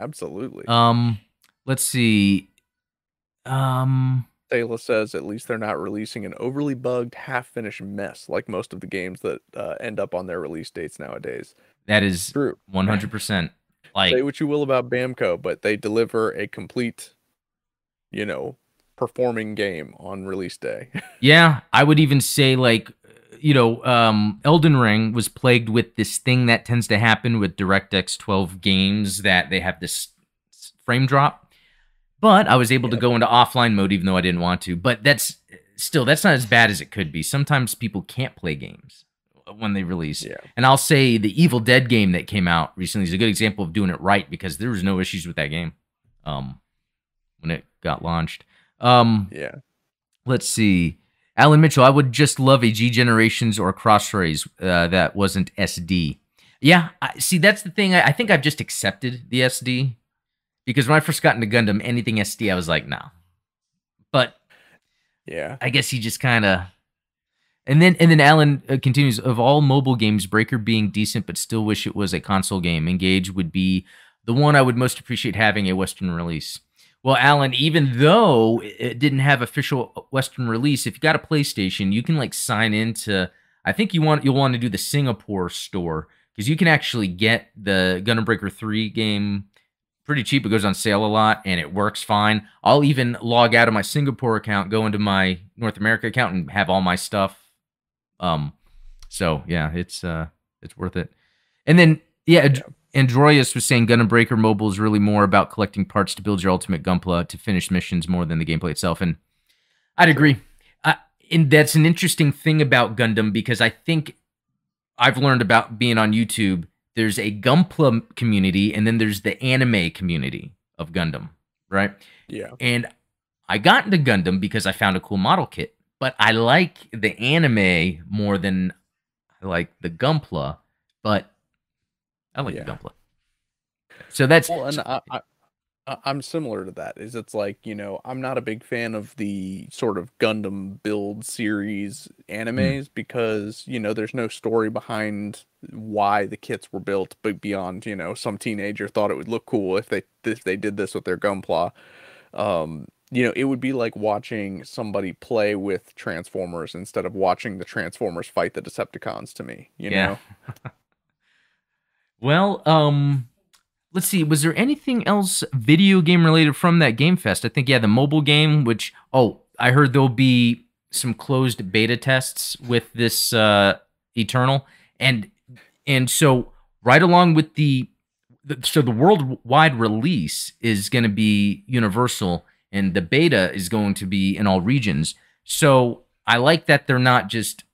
S2: Absolutely.
S1: Um, let's see. Um,
S2: Sayla says at least they're not releasing an overly bugged, half-finished mess like most of the games that uh, end up on their release dates nowadays.
S1: that is
S2: True.
S1: one hundred percent. Like,
S2: Say what you will about Bamco, but they deliver a complete, you know, performing game on release day. (laughs)
S1: Yeah, I would even say like you know, um Elden Ring was plagued with this thing that tends to happen with DirectX 12 games that they have this frame drop. But I was able to go into offline mode even though I didn't want to. But that's still that's not as bad as it could be. Sometimes people can't play games when they release.
S2: yeah.
S1: And I'll say the Evil Dead game that came out recently is a good example of doing it right because there was no issues with that game um when it got launched. Um
S2: Yeah.
S1: let's see. Alan Mitchell, I would just love a G Generations or Crossrays uh, that wasn't SD. Yeah, I, see, that's the thing. I, I think I've just accepted the SD because when I first got into Gundam, anything SD, I was like, no. But
S2: Yeah.
S1: I guess he just kind of. And then, and then Alan uh, continues. Of all mobile games, Breaker being decent, but still wish it was a console game. Engage would be the one I would most appreciate having a Western release. Well, Alan, even though it- didn't have official Western release, if you got a PlayStation, you can like sign into. I think you want you'll want to do the Singapore store because you can actually get the Gundam Breaker Three game pretty cheap. It goes on sale a lot and it works fine. I'll even log out of my Singapore account, go into my North America account, and have all my stuff. Um, so yeah, it's uh, it's worth it. And then yeah, Ad- Androius was saying Gundam Breaker Mobile is really more about collecting parts to build your ultimate Gunpla to finish missions more than the gameplay itself. And I'd agree. Uh, and that's an interesting thing about Gundam because I think I've learned about being on YouTube. There's a Gunpla community, and then there's the anime community of Gundam, right?
S2: Yeah.
S1: And I got into Gundam because I found a cool model kit, but I like the anime more than I like the Gunpla, but I like
S2: Yeah.
S1: the Gunpla. So that's
S2: Well, and I, I, I'm similar to that. Is it's like you know I'm not a big fan of the sort of Gundam build series animes because you know there's no story behind why the kits were built, but beyond you know some teenager thought it would look cool if they if they did this with their Gunpla. Um, you know, it would be like watching somebody play with Transformers instead of watching the Transformers fight the Decepticons. To me, you
S1: Yeah.
S2: know. (laughs)
S1: well, um let's see, was there anything else video game related from that Game Fest? I think yeah, the mobile game which oh, I heard there'll be some closed beta tests with this uh Eternal and and so right along with the, the so the worldwide release is going to be universal and the beta is going to be in all regions. So I like that they're not just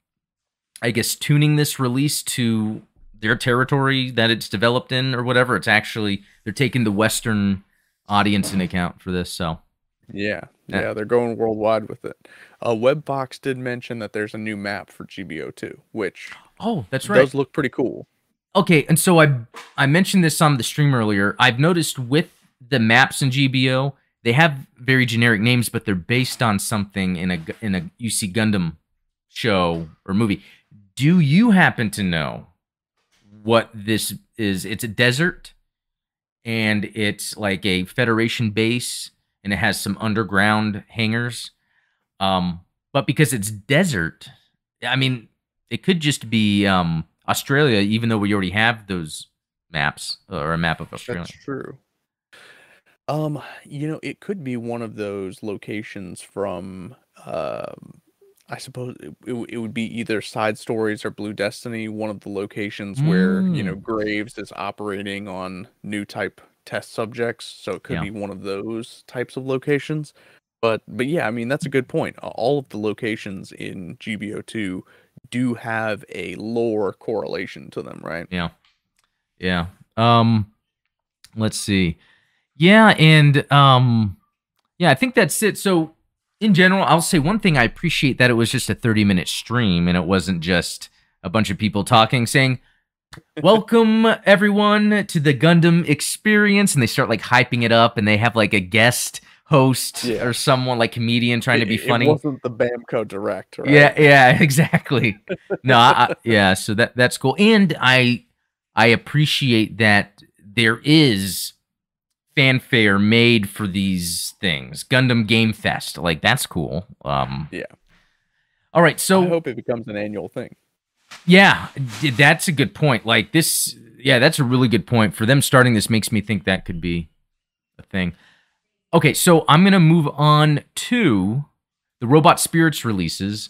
S1: I guess tuning this release to their territory that it's developed in or whatever. It's actually they're taking the Western audience in account for this. So
S2: Yeah,
S1: Yeah.
S2: yeah, they're going worldwide with it. Uh, WebFox did mention that there's a new map for GBO2, which
S1: oh, that's right.
S2: does look pretty cool.
S1: Okay, and so I I mentioned this on the stream earlier. I've noticed with the maps in GBO, they have very generic names, but they're based on something in a in a UC Gundam show or movie. Do you happen to know what this is? It's a desert, and it's like a Federation base, and it has some underground hangars. Um, but because it's desert, I mean, it could just be um, Australia, even though we already have those maps or a map of Australia.
S2: That's true. Um, you know, it could be one of those locations from um I suppose it, it, w- it would be either Side Stories or Blue Destiny, one of the locations where, you know,
S1: Mm,
S2: Graves is operating on new type test subjects, so it could
S1: yeah,
S2: be one of those types of locations. But but yeah, I mean, that's a good point. A- All of the locations in GBO2 do have a lore correlation to them, right?
S1: yeah, yeah. Um, let's see. Yeah, and um, yeah, I think that's it. So, in general, I'll say one thing. I appreciate that it was just a thirty-minute stream and it wasn't just a bunch of people talking, saying, (laughs) "Welcome everyone to the Gundam experience," and they start like hyping it up, and they have like a guest host
S2: Yeah.
S1: or someone like comedian trying to be
S2: it it
S1: funny.
S2: wasn't the Bamco Direct, right?
S1: Yeah, yeah, (laughs) exactly. No, I, I, (laughs) yeah, so that that's cool, and I I appreciate that there is fanfare made for these things. Gundam Game Fest, like that's cool. Um,
S2: Yeah.
S1: all right, so I
S2: hope it becomes an annual thing.
S1: yeah, that's a good point. Like this, yeah, that's a really good point. For them starting this makes me think that could be a thing. Okay, so I'm gonna move on to the Robot Spirits releases.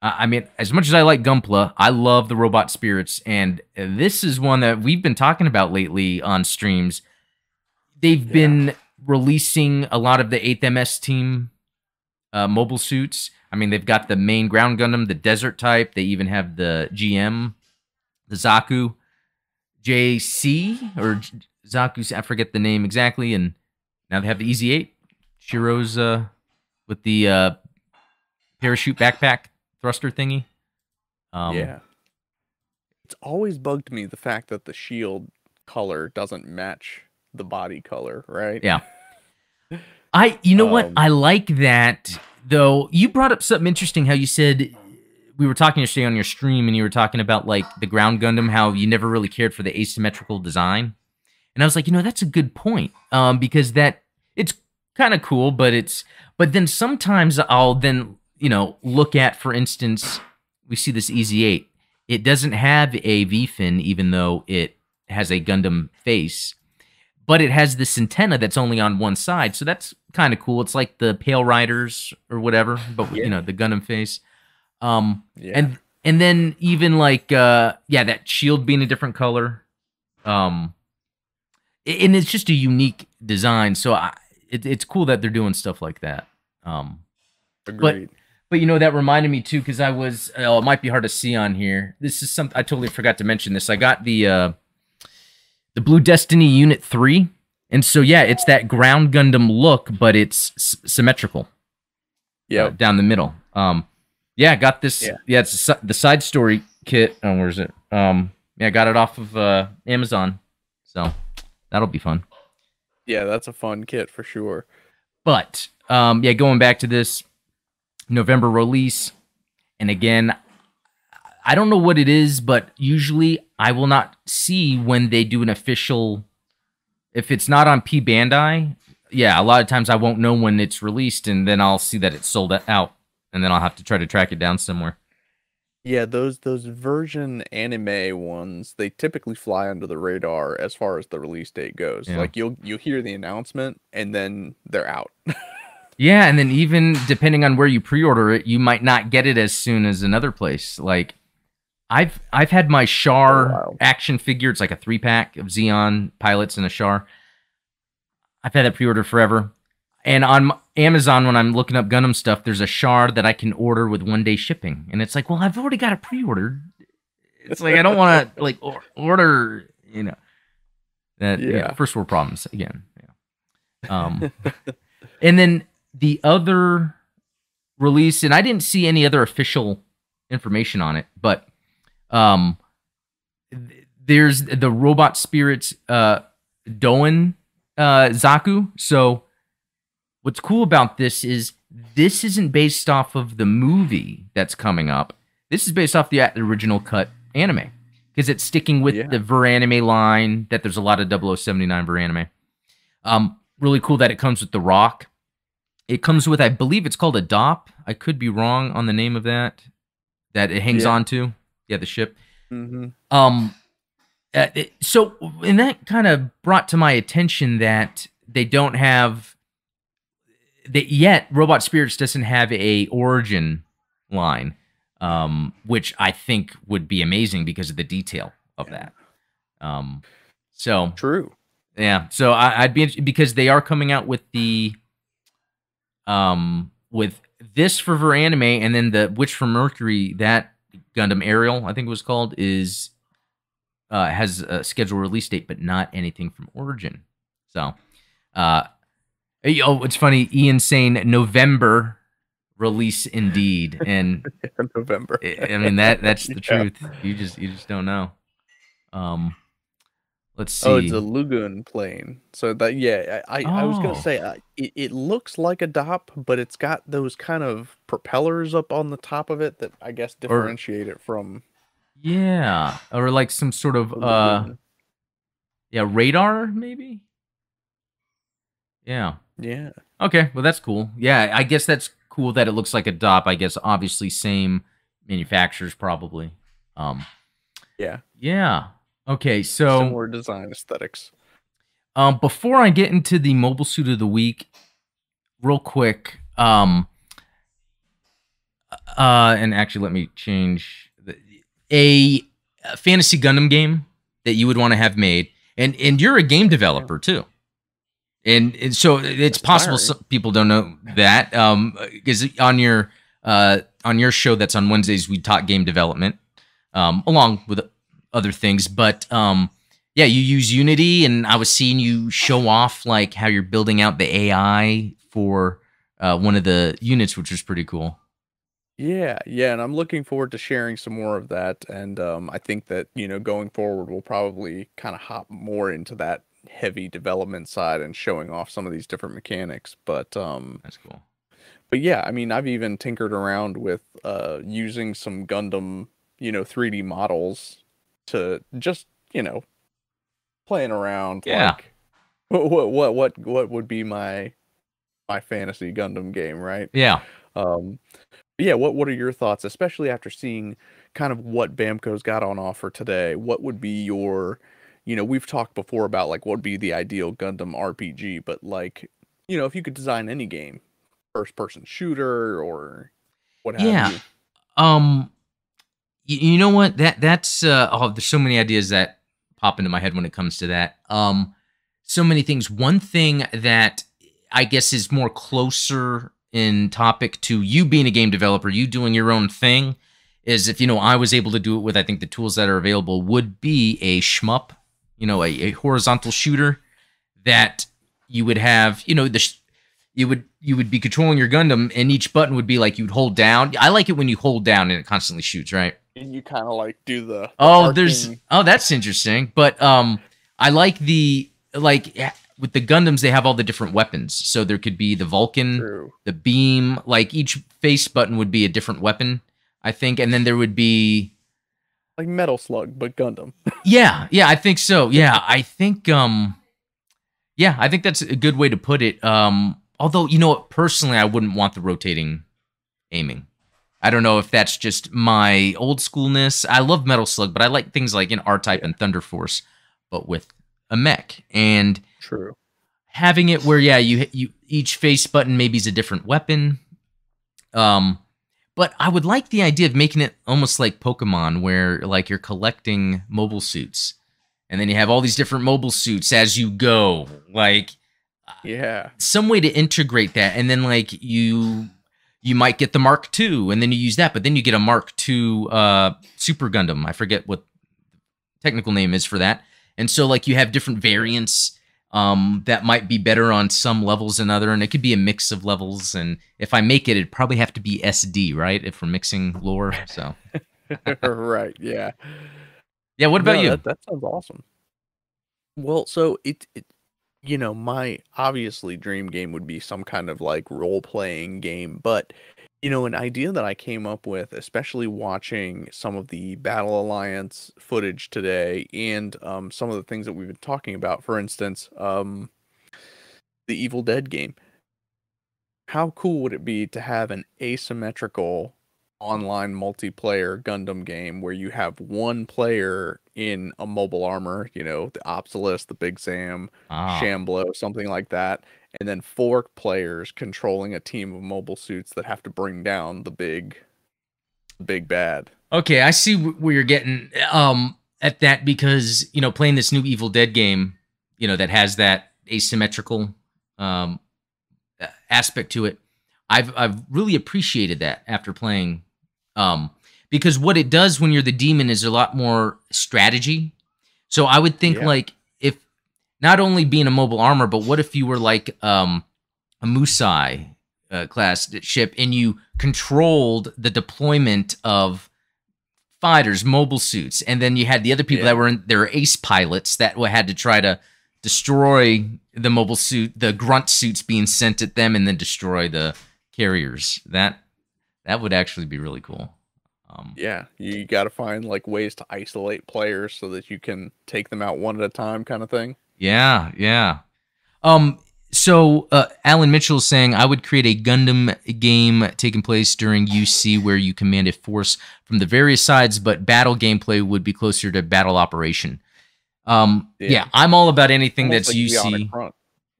S1: I I mean, as much as I like Gunpla, I love the Robot Spirits, and this is one that we've been talking about lately on streams. They've
S2: Yeah.
S1: been releasing a lot of the 8th MS team uh, mobile suits. I mean, they've got the main ground Gundam, the desert type. They even have the GM, the Zaku, JC or Zaku. I forget the name exactly. And now they have the Easy Eight, Shiro's uh, with the uh, parachute backpack thruster thingy. Um,
S2: yeah. It's always bugged me the fact that the shield color doesn't match the body color, right?
S1: Yeah. I, you know what?
S2: Um,
S1: I like that though. You brought up something interesting. How you said we were talking yesterday on your stream, and you were talking about like the ground Gundam, how you never really cared for the asymmetrical design. And I was like, you know, that's a good point. Um, because that it's kind of cool, but it's but then sometimes I'll then you know look at, for instance, we see this Easy Eight. It doesn't have a V fin, even though it has a Gundam face but it has this antenna that's only on one side, so that's kind of cool. It's like the Pale Riders or whatever, but with, you know the Gundam face. Um,
S2: Yeah.
S1: and and then even like uh, yeah, that shield being a different color. Um, and it's just a unique design, so I, it, it's cool that they're doing stuff like that. Um,
S2: Agreed.
S1: but you know that reminded me too because I was oh, it might be hard to see on here. This is something I totally forgot to mention. This I got the uh, the Blue Destiny Unit Three, and so yeah, it's that ground Gundam look, but it's s- symmetrical
S2: yeah.
S1: uh, down the middle. Um, yeah, got this.
S2: Yeah.
S1: Yeah, it's a the side story kit. Oh, where is it? Um, yeah, I got it off of uh, Amazon, so that'll be fun.
S2: yeah, that's a fun kit for sure.
S1: But um, yeah, going back to this November release, and again, I don't know what it is, but usually I will not see when they do an official. If it's not on P Bandai, yeah, a lot of times I won't know when it's released, and then I'll see that it's sold out, and then I'll have to try to track it down somewhere.
S2: Yeah, those those version anime ones, they typically fly under the radar as far as the release date goes.
S1: Yeah.
S2: Like you'll you'll hear the announcement and then they're out. (laughs)
S1: Yeah, and then even depending on where you pre-order it, you might not get it as soon as another place. Like I've I've had my Char
S2: wild.
S1: action figure. It's like a three pack of Zeon pilots and a Char. I've had that pre-ordered forever. And on Amazon, when I'm looking up Gundam stuff, there's a Char that I can order with one day shipping, and it's like, well, I've already got it pre-ordered. It's like I don't want to (laughs) like or- order, you know. That yeah.
S2: Yeah.
S1: first world problems again. Yeah. Um, (laughs) and then the other release, and I didn't see any other official information on it, but um, th- there's the Robot Spirits uh, Doan uh, Zaku. So what's cool about this is this isn't based off of the movie that's coming up. This is based off the original cut anime because it's sticking with
S2: Yeah.
S1: the Ver anime line that there's a lot of 0079 Ver anime. Um, really cool that it comes with the Rock. It comes with, I believe it's called a Dopp. I could be wrong on the name of that. that it hangs
S2: Yeah.
S1: on to. Yeah, the ship.
S2: hmm
S1: Um, uh, it- so and that kind of brought to my attention that they don't have that yet. Robot Spirits doesn't have a origin line, um, which I think would be amazing because of the detail of
S2: Yeah.
S1: that. Um, so
S2: True.
S1: yeah, so I, I'd be because they are coming out with the um with this for Ver Anime and then the Witch from Mercury that Gundam Aerial I think it was called is uh has a scheduled release date but not anything from Origin. So uh oh it's funny Ian saying November release indeed and (laughs)
S2: November.
S1: I I mean that that's the (laughs)
S2: Yeah.
S1: truth. You just you just don't know. Um let's see.
S2: Oh, it's a Lugun plane. So that yeah, I, I, I was
S1: Oh.
S2: gonna say uh, it, it looks like a Dopp, but it's got those kind of propellers up on the top of it that I guess differentiate it from
S1: Yeah, or like some sort of uh yeah, radar maybe? Yeah.
S2: yeah.
S1: Okay, well that's cool. Yeah, I guess that's cool that it looks like a Dopp. I guess obviously same manufacturers probably. Um
S2: Yeah.
S1: yeah. Okay, so
S2: Similar design aesthetics.
S1: um before I get into the mobile suit of the week, real quick, um uh and actually let me change the, a, a fantasy Gundam game that you would want to have made. And and you're a game developer too. And, and so it's possible some people don't know that um because on your uh on your show that's on Wednesdays we talk game development um along with other things but um yeah you use Unity and I was seeing you show off like how you're building out the AI for uh one of the units which was pretty cool.
S2: Yeah, yeah, and I'm looking forward to sharing some more of that. And um, I think that you know, going forward, we'll probably kind of hop more into that heavy development side and showing off some of these different mechanics. But um,
S1: That's cool.
S2: but yeah, I mean, I've even tinkered around with uh using some Gundam, you know, 3D models to just you know playing around.
S1: Yeah.
S2: Like, what what what what what would be my my fantasy Gundam game, right?
S1: Yeah.
S2: Um, yeah, what what are your thoughts, especially after seeing kind of what Bamco's got on offer today? What would be your, you know, we've talked before about like what would be the ideal Gundam RPG, but like, you know, if you could design any game, first person shooter or what have
S1: Yeah.
S2: you.
S1: Um, you, know what? That that's uh, oh, there's so many ideas that pop into my head when it comes to that. Um, so many things. One thing that I guess is more closer in topic to you being a game developer, you doing your own thing, is if you know I was able to do it with I think the tools that are available would be a shmup, you know, a, a horizontal shooter that you would have, you know, the sh- you would you would be controlling your Gundam, and each button would be like you'd hold down. I like it when you hold down and it constantly shoots, right?
S2: And you kind of like do the,
S1: Oh, there's oh, that's interesting. But um, I like the like with the Gundams, they have all the different weapons. So there could be the Vulcan,
S2: true.
S1: the beam. Like each face button would be a different weapon, I think, and then there would be
S2: like Metal Slug, but Gundam. (laughs)
S1: yeah, yeah, I think so. Yeah, I think um yeah, I think that's a good way to put it. Um although, you know what, personally I wouldn't want the rotating aiming. I don't know if that's just my old schoolness. I love Metal Slug, but I like things like in R-Type and Thunder Force, but with a mech. And
S2: True.
S1: having it where yeah you you each face button maybe is a different weapon um but i would like the idea of making it almost like pokemon where like you're collecting mobile suits and then you have all these different mobile suits as you go like
S2: Yeah.
S1: some way to integrate that and then like you you might get the mark ii and then you use that but then you get a mark ii uh super gundam i forget what technical name is for that and so like you have different variants um that might be better on some levels than other and it could be a mix of levels and if i make it it'd probably have to be sd right if we're mixing lore so (laughs)
S2: right. Yeah.
S1: yeah what about
S2: No,
S1: you
S2: That, that sounds awesome. Well, so it, it, you know, my obviously dream game would be some kind of like role playing game, but you know, an idea that I came up with, especially watching some of the Battle Alliance footage today and um, some of the things that we've been talking about, for instance, um, the Evil Dead game. How cool would it be to have an asymmetrical online multiplayer Gundam game where you have one player in a mobile armor, you know, the Apsalus, the Big Zam,
S1: Ah.
S2: Shamblo, something like that, and then four players controlling a team of mobile suits that have to bring down the big, big bad.
S1: Okay, I see where you're getting um at that because you know playing this new Evil Dead game, you know that has that asymmetrical um aspect to it. I've I've really appreciated that after playing um because what it does when you're the demon is a lot more strategy. So I would think
S2: Yeah.
S1: like if not only being a mobile armor, but what if you were like um a Musai uh, class ship and you controlled the deployment of fighters, mobile suits, and then you had the other people
S2: Yeah.
S1: that were in there were ace pilots that had to try to destroy the mobile suit, the grunt suits being sent at them, and then destroy the carriers. That that would actually be really cool. Um,
S2: Yeah, you got to find like ways to isolate players so that you can take them out one at a time, kind of thing.
S1: Yeah, yeah. Um, so uh, Alan Mitchell is saying I would create a Gundam game taking place during UC where you command a force from the various sides, but battle gameplay would be closer to battle operation. Um, yeah.
S2: Yeah.
S1: I'm all about anything
S2: Almost
S1: that's
S2: like
S1: UC.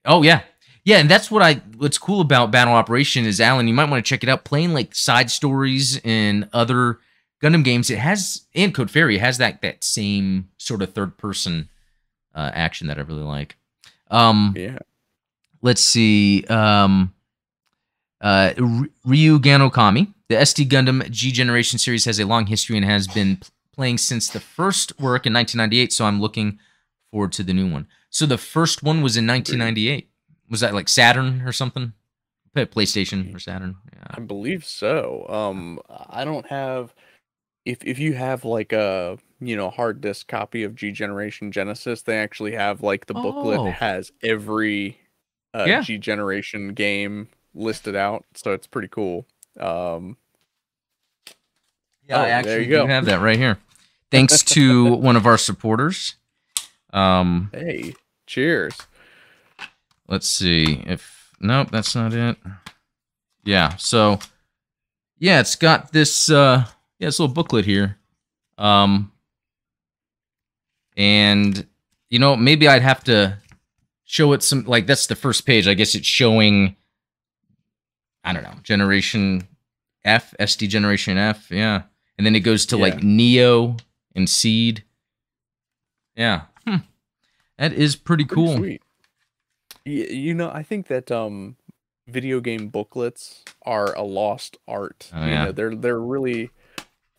S1: Oh yeah, yeah, and that's what I. What's cool about Battle Operation is Alan. You might want to check it out. Playing like side stories and other Gundam games, it has and Code Fairy has that that same sort of third person uh, action that I really like. Um,
S2: Yeah,
S1: let's see. Um, uh, Ryu Ganokami, the SD Gundam G Generation series has a long history and has been playing since the first work in 1998. So I'm looking forward to the new one. So the first one was in 1998. Was that like Saturn or something? PlayStation or Saturn? Yeah.
S2: I believe so. Um, I don't have. If if you have like a you know hard disk copy of G Generation Genesis, they actually have like the booklet
S1: Oh.
S2: has every uh,
S1: Yeah.
S2: G Generation game listed out, so it's pretty cool. Um,
S1: Yeah,
S2: Oh,
S1: I actually
S2: you
S1: have that right here. (laughs) Thanks to one of our supporters. Um,
S2: hey, cheers.
S1: Let's see if nope that's not it. Yeah so yeah it's got this uh yeah this little booklet here. Um and you know maybe i'd have to show it some like that's the first page. I guess it's showing i don't know generation f sd generation f yeah. And then it goes to
S2: Yeah.
S1: like neo and seed. Yeah. Hmm. that is pretty
S2: Pretty
S1: cool.
S2: Sweet. You know, I think that um, video game booklets are a lost art.
S1: Oh,
S2: you
S1: yeah.
S2: know, they're they're really.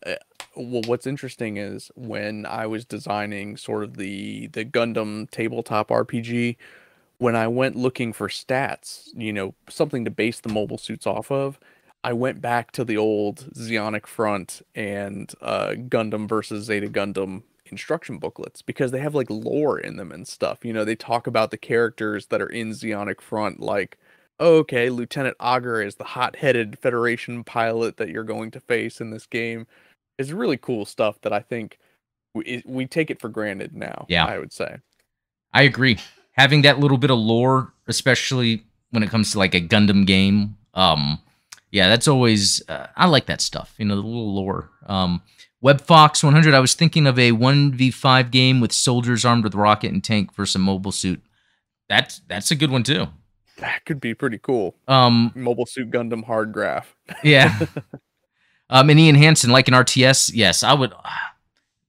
S2: Uh, well, what's interesting is when I was designing sort of the the Gundam tabletop RPG, when I went looking for stats, you know, something to base the mobile suits off of. I went back to the old Zeonic Front and uh, Gundam versus Zeta Gundam instruction booklets because they have like lore in them and stuff. You know, they talk about the characters that are in Zeonic Front, like, oh, okay, Lieutenant Augur is the hot headed Federation pilot that you're going to face in this game. It's really cool stuff that I think we, we take it for granted now.
S1: Yeah.
S2: I would say.
S1: I agree. Having that little bit of lore, especially when it comes to like a Gundam game, um, yeah, that's always uh, I like that stuff. You know, the little lore. Um, WebFox 100. I was thinking of a 1v5 game with soldiers armed with rocket and tank versus a mobile suit. That's that's a good one too.
S2: That could be pretty cool.
S1: Um,
S2: Mobile Suit Gundam hard graph. (laughs)
S1: yeah. um, and Ian Hansen, like an RTS, yes, I would.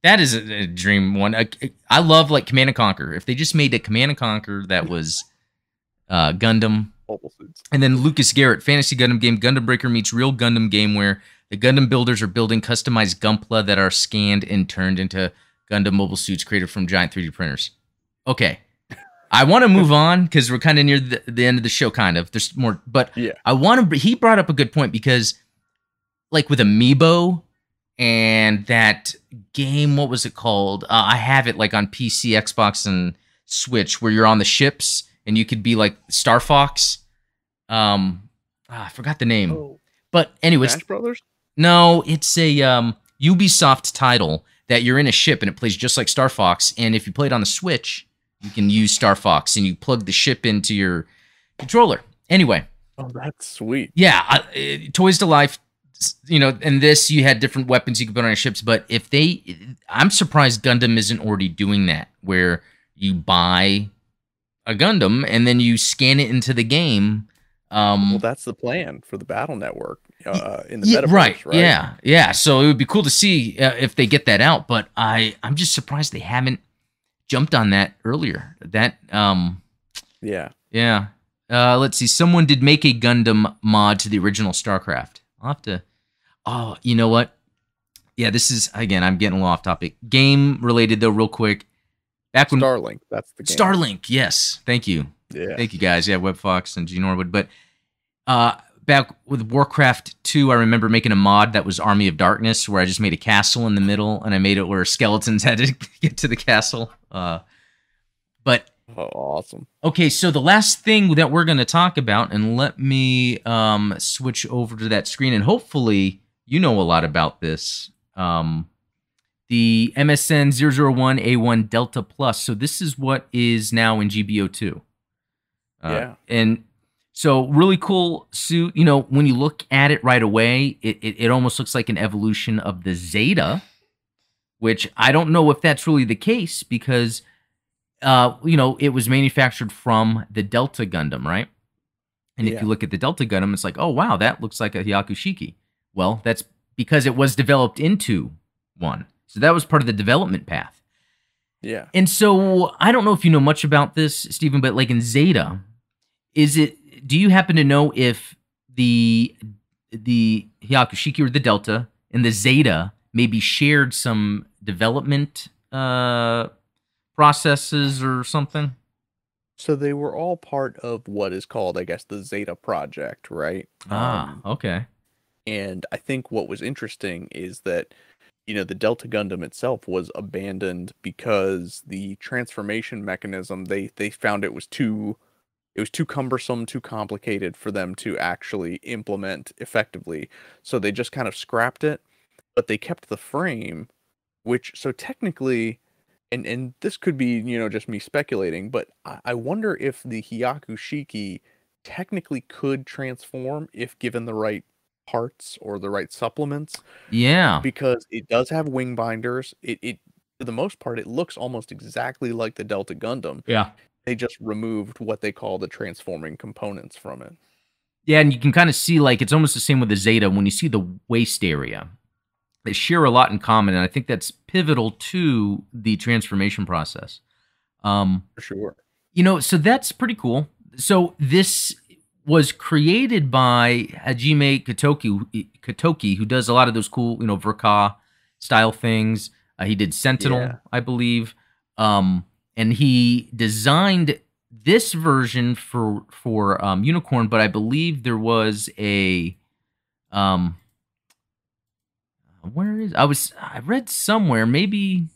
S1: That is a, a dream one. I, I love like Command and Conquer. If they just made a Command and Conquer that was uh, Gundam,
S2: Mobile suits.
S1: and then Lucas Garrett, fantasy Gundam game, Gundam Breaker meets real Gundam game where the Gundam builders are building customized Gunpla that are scanned and turned into Gundam mobile suits created from giant 3D printers. Okay. I want to move on because we're kind of near the, the end of the show, kind of. There's more, but
S2: Yeah.
S1: I want to. He brought up a good point because, like with Amiibo and that game, what was it called? Uh, I have it like on PC, Xbox, and Switch, where you're on the ships and you could be like Star Fox. Um, ah, I forgot the name,
S2: Oh,
S1: but anyways,
S2: Smash Brothers.
S1: No, it's a um, Ubisoft title that you're in a ship and it plays just like Star Fox. And if you play it on the Switch, you can use Star Fox and you plug the ship into your controller. Anyway,
S2: Oh, that's sweet.
S1: yeah, I, uh, Toys to Life you know, in this you had different weapons you could put on your ships, but if they, I'm surprised Gundam isn't already doing that, where you buy a Gundam and then you scan it into the game. Um,
S2: well, that's the plan for the Battle Network uh, in the
S1: yeah,
S2: metaverse,
S1: right,
S2: right?
S1: Yeah, yeah. So it would be cool to see uh, if they get that out, but I, I'm just surprised they haven't jumped on that earlier. That, um,
S2: yeah,
S1: yeah. Uh, let's see. Someone did make a Gundam mod to the original StarCraft. I'll have to. Oh, you know what? Yeah, this is again. I'm getting a little off topic. Game related though, real quick. Back when
S2: Starlink, that's the game.
S1: Starlink, yes. Thank you,
S2: Yeah,
S1: thank you guys. Yeah, WebFox and G Norwood. But uh, back with Warcraft 2, I remember making a mod that was Army of Darkness, where I just made a castle in the middle, and I made it where skeletons (laughs) had to get to the castle. Uh, but
S2: oh, awesome.
S1: Okay, so the last thing that we're going to talk about, and let me um, switch over to that screen, and hopefully you know a lot about this. Um, the MSN 001A1 Delta Plus. So this is what is now in GBO2. Uh,
S2: Yeah.
S1: And so really cool suit. You know, when you look at it right away, it, it, it almost looks like an evolution of the Zeta, which I don't know if that's really the case because uh, you know, it was manufactured from the Delta Gundam, right? And if you look at the Delta Gundam, it's like, oh wow, that looks like a Hyakushiki. Well, that's because it was developed into one. So that was part of the development path.
S2: Yeah.
S1: And so I don't know if you know much about this, Stephen, but like in Zeta, is it do you happen to know if the the Hyakushiki or the Delta and the Zeta maybe shared some development uh processes or something?
S2: So they were all part of what is called, I guess, the Zeta Project, right?
S1: Ah,
S2: Um,
S1: okay.
S2: and I think what was interesting is that, you know, the Delta Gundam itself was abandoned because the transformation mechanism they they found it was too it was too cumbersome, too complicated for them to actually implement effectively. So they just kind of scrapped it, but they kept the frame, which so technically and and this could be, you know, just me speculating, but I, I wonder if the Hyaku Shiki technically could transform if given the right parts or the right supplements
S1: Yeah.
S2: because it does have wing binders. It it for the most part it looks almost exactly like the Delta Gundam.
S1: Yeah.
S2: They just removed what they call the transforming components from it.
S1: Yeah, and you can kind of see like it's almost the same with the Zeta when you see the waist area. They share a lot in common, and I think that's pivotal to the transformation process. Um,
S2: For sure.
S1: you know, so that's pretty cool. So this was created by Hajime Katoki, Katoki, who does a lot of those cool, you know, Verka style things. Uh, he did Sentinel,
S2: Yeah.
S1: I believe, um, and he designed this version for for um, Unicorn. But I believe there was a, um, where is I was I read somewhere maybe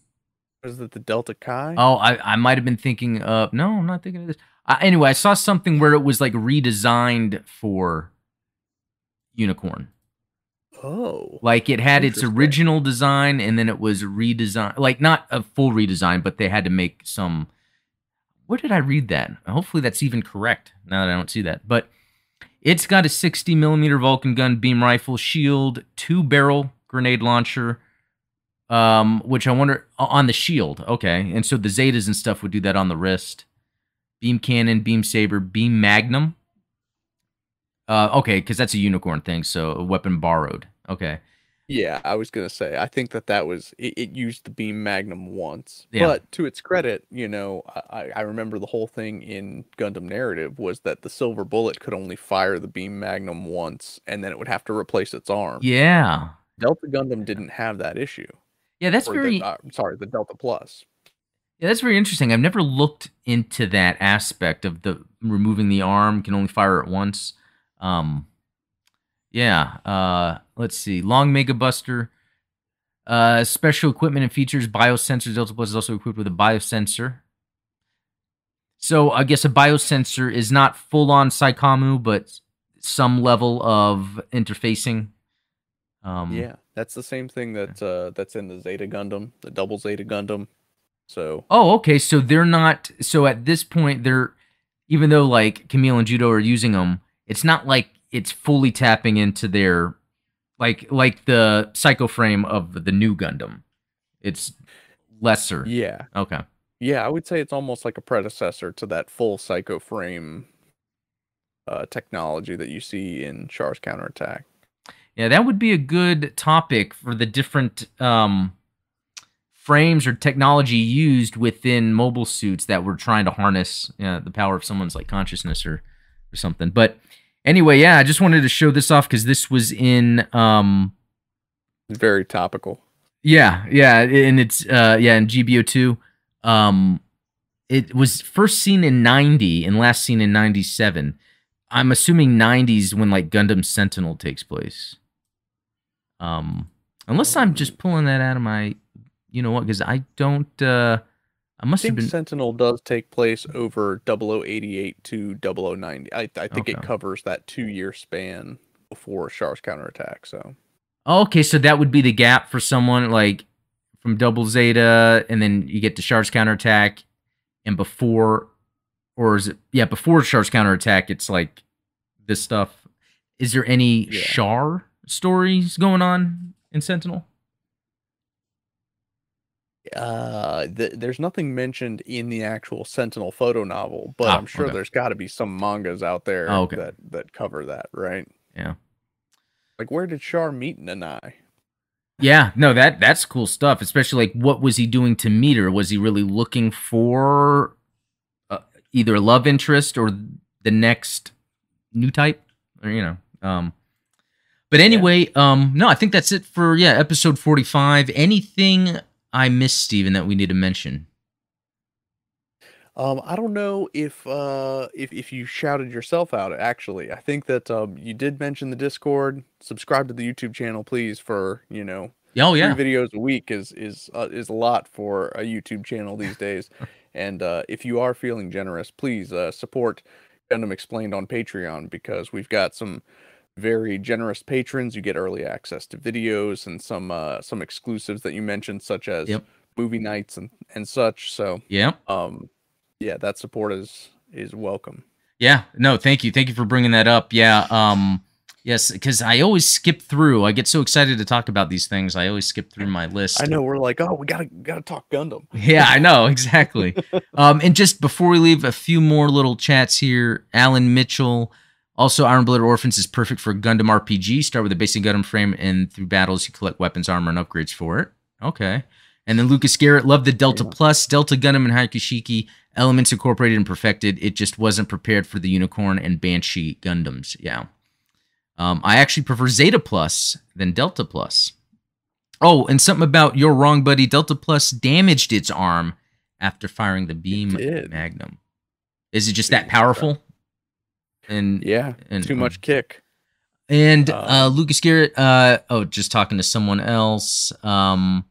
S2: Was it the Delta Kai?
S1: Oh, I, I might have been thinking of no, I'm not thinking of this. Uh, anyway, I saw something where it was like redesigned for Unicorn.
S2: Oh.
S1: Like it had its original design and then it was redesigned, like not a full redesign, but they had to make some. Where did I read that? Hopefully that's even correct now that I don't see that. But it's got a 60 millimeter Vulcan gun, beam rifle, shield, two barrel grenade launcher, um, which I wonder on the shield. Okay, and so the Zetas and stuff would do that on the wrist. Beam cannon, beam saber, beam magnum. Uh, okay, because that's a unicorn thing, so a weapon borrowed. Okay,
S2: Yeah, I was gonna say. I think that that was it, it used the beam magnum once,
S1: Yeah.
S2: but to its credit, you know, I, I remember the whole thing in Gundam narrative was that the silver bullet could only fire the beam magnum once, and then it would have to replace its arm.
S1: yeah,
S2: Delta Gundam didn't have that issue.
S1: yeah. That's
S2: Or
S1: very
S2: the, uh, sorry, the Delta Plus.
S1: yeah, that's very interesting. I've never looked into that aspect of the removing the arm can only fire at once. Um, yeah. Uh, let's see. Long Mega Buster. Uh, special equipment and features. Biosensors. Delta Plus is also equipped with a biosensor. So I guess a biosensor is not full on Psycommu, but some level of interfacing. Um,
S2: Yeah, that's the same thing that uh, that's in the Zeta Gundam, the Double Zeta Gundam. So
S1: Oh, okay. So they're not. So at this point, they're even though like Kamille and Judau are using them, it's not like it's fully tapping into their like like the psycho frame of the Nu Gundam. It's lesser.
S2: Yeah.
S1: Okay.
S2: Yeah, I would say it's almost like a predecessor to that full psycho frame uh, technology that you see in Char's counterattack.
S1: Yeah, that would be a good topic for the different um, frames or technology used within mobile suits that were trying to harness uh, the power of someone's like consciousness or or something. But anyway, yeah, I just wanted to show this off because this was in um,
S2: Very topical.
S1: yeah, yeah, and it's uh, yeah in GBO two. Um, it was first seen in ninety and last seen in ninety seven. I'm assuming 90s when like Gundam Sentinel takes place. Um, unless I'm just pulling that out of my, you know what? Because I don't. uh I
S2: I
S1: must have
S2: think
S1: been.
S2: Sentinel does take place over 0088 to 0090. I, I think it covers that two year span before Char's counterattack. So
S1: okay, so that would be the gap for someone like from Double Zeta, and then you get to Char's counterattack, and before, or is it? Yeah, before Char's counterattack, it's like this stuff. Is there any
S2: Yeah.
S1: Char stories going on in Sentinel?
S2: Uh, th- there's nothing mentioned in the actual Sentinel photo novel, but
S1: Ah,
S2: I'm sure
S1: okay.
S2: there's got to be some mangas out there
S1: Oh, okay.
S2: that, that cover that, right?
S1: Yeah.
S2: Like, where did Char meet Nanai?
S1: Yeah, no, that that's cool stuff. Especially like, what was he doing to meet her? Was he really looking for uh, either a love interest or the next new type, or you know? Um, but anyway, um, no, I think that's it for yeah, episode forty-five. Anything I miss Steven, that we need to mention?
S2: Um, I don't know if uh if, if you shouted yourself out actually. I think that um you did mention the Discord. Subscribe to the YouTube channel, please, for you know
S1: Oh yeah,
S2: three videos a week is is uh, is a lot for a YouTube channel these days. (laughs) and uh, if you are feeling generous, please uh, support Gundam Explained on Patreon because we've got some very generous patrons. You get early access to videos and some uh, some exclusives that you mentioned, such as
S1: Yep.
S2: movie nights and and such. So
S1: yeah.
S2: um, yeah, that support is is welcome.
S1: Yeah, no, thank you. Thank you for bringing that up. Yeah, um yes, cuz I always skip through. I get so excited to talk about these things. I always skip through my list.
S2: I know we're like, oh, we gotta gotta talk Gundam. (laughs)
S1: Yeah, I know, exactly. (laughs) um and just before we leave a few more little chats here. Alan Mitchell also, Iron Blooded Orphans is perfect for Gundam RPG. Start with a basic Gundam frame, and through battles, you collect weapons, armor, and upgrades for it. Okay. And then Lucas Garrett loved the Delta Plus, Delta Gundam, and Hyaku Shiki elements incorporated and perfected. It just wasn't prepared for the Unicorn and Banshee Gundams. Yeah. Um, I actually prefer Zeta Plus than Delta Plus. Oh, and something about You're Wrong, Buddy. Delta Plus damaged its arm after firing the beam
S2: did.
S1: magnum. Is it just that powerful? And
S2: Yeah,
S1: and
S2: too
S1: um,
S2: much kick.
S1: and
S2: Um,
S1: uh, Lucas Garrett, uh, oh, just talking to someone else. Um,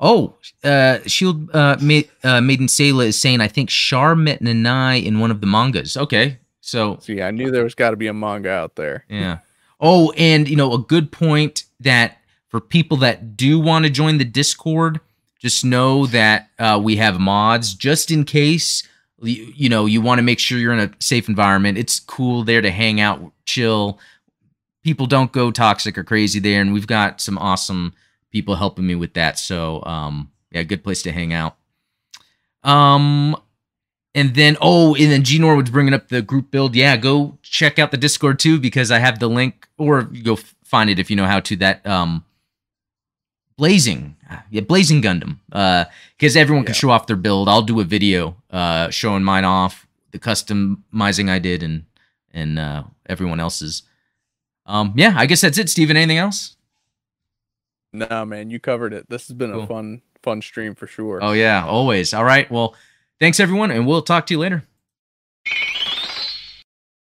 S1: oh, uh, Shield uh, Ma- uh, Maiden Sayla is saying, I think Char met Nanai in one of the mangas. Okay, so
S2: See, I knew there was got to be a manga out there. (laughs)
S1: yeah. Oh, and you know, a good point that for people that do want to join the Discord, just know that uh, we have mods just in case you, you know you want to make sure you're in a safe environment. It's cool there to hang out, chill. People don't go toxic or crazy there, and we've got some awesome people helping me with that. So, um, yeah, good place to hang out. Um, and then, oh, and then G Norwood's bringing up the group build. Yeah, go check out the Discord too because I have the link, or go find it if you know how to. That um, Blazing, yeah, Blazing Gundam. Uh, because everyone can
S2: Yeah.
S1: show off their build. I'll do a video, uh, showing mine off, the customizing I did, and and uh, everyone else's. Um, yeah, I guess that's it. Steven, anything else?
S2: No, man, you covered it. This has been
S1: Cool.
S2: a fun, fun stream for sure.
S1: Oh yeah, always. All right. Well, thanks everyone, and we'll talk to you later.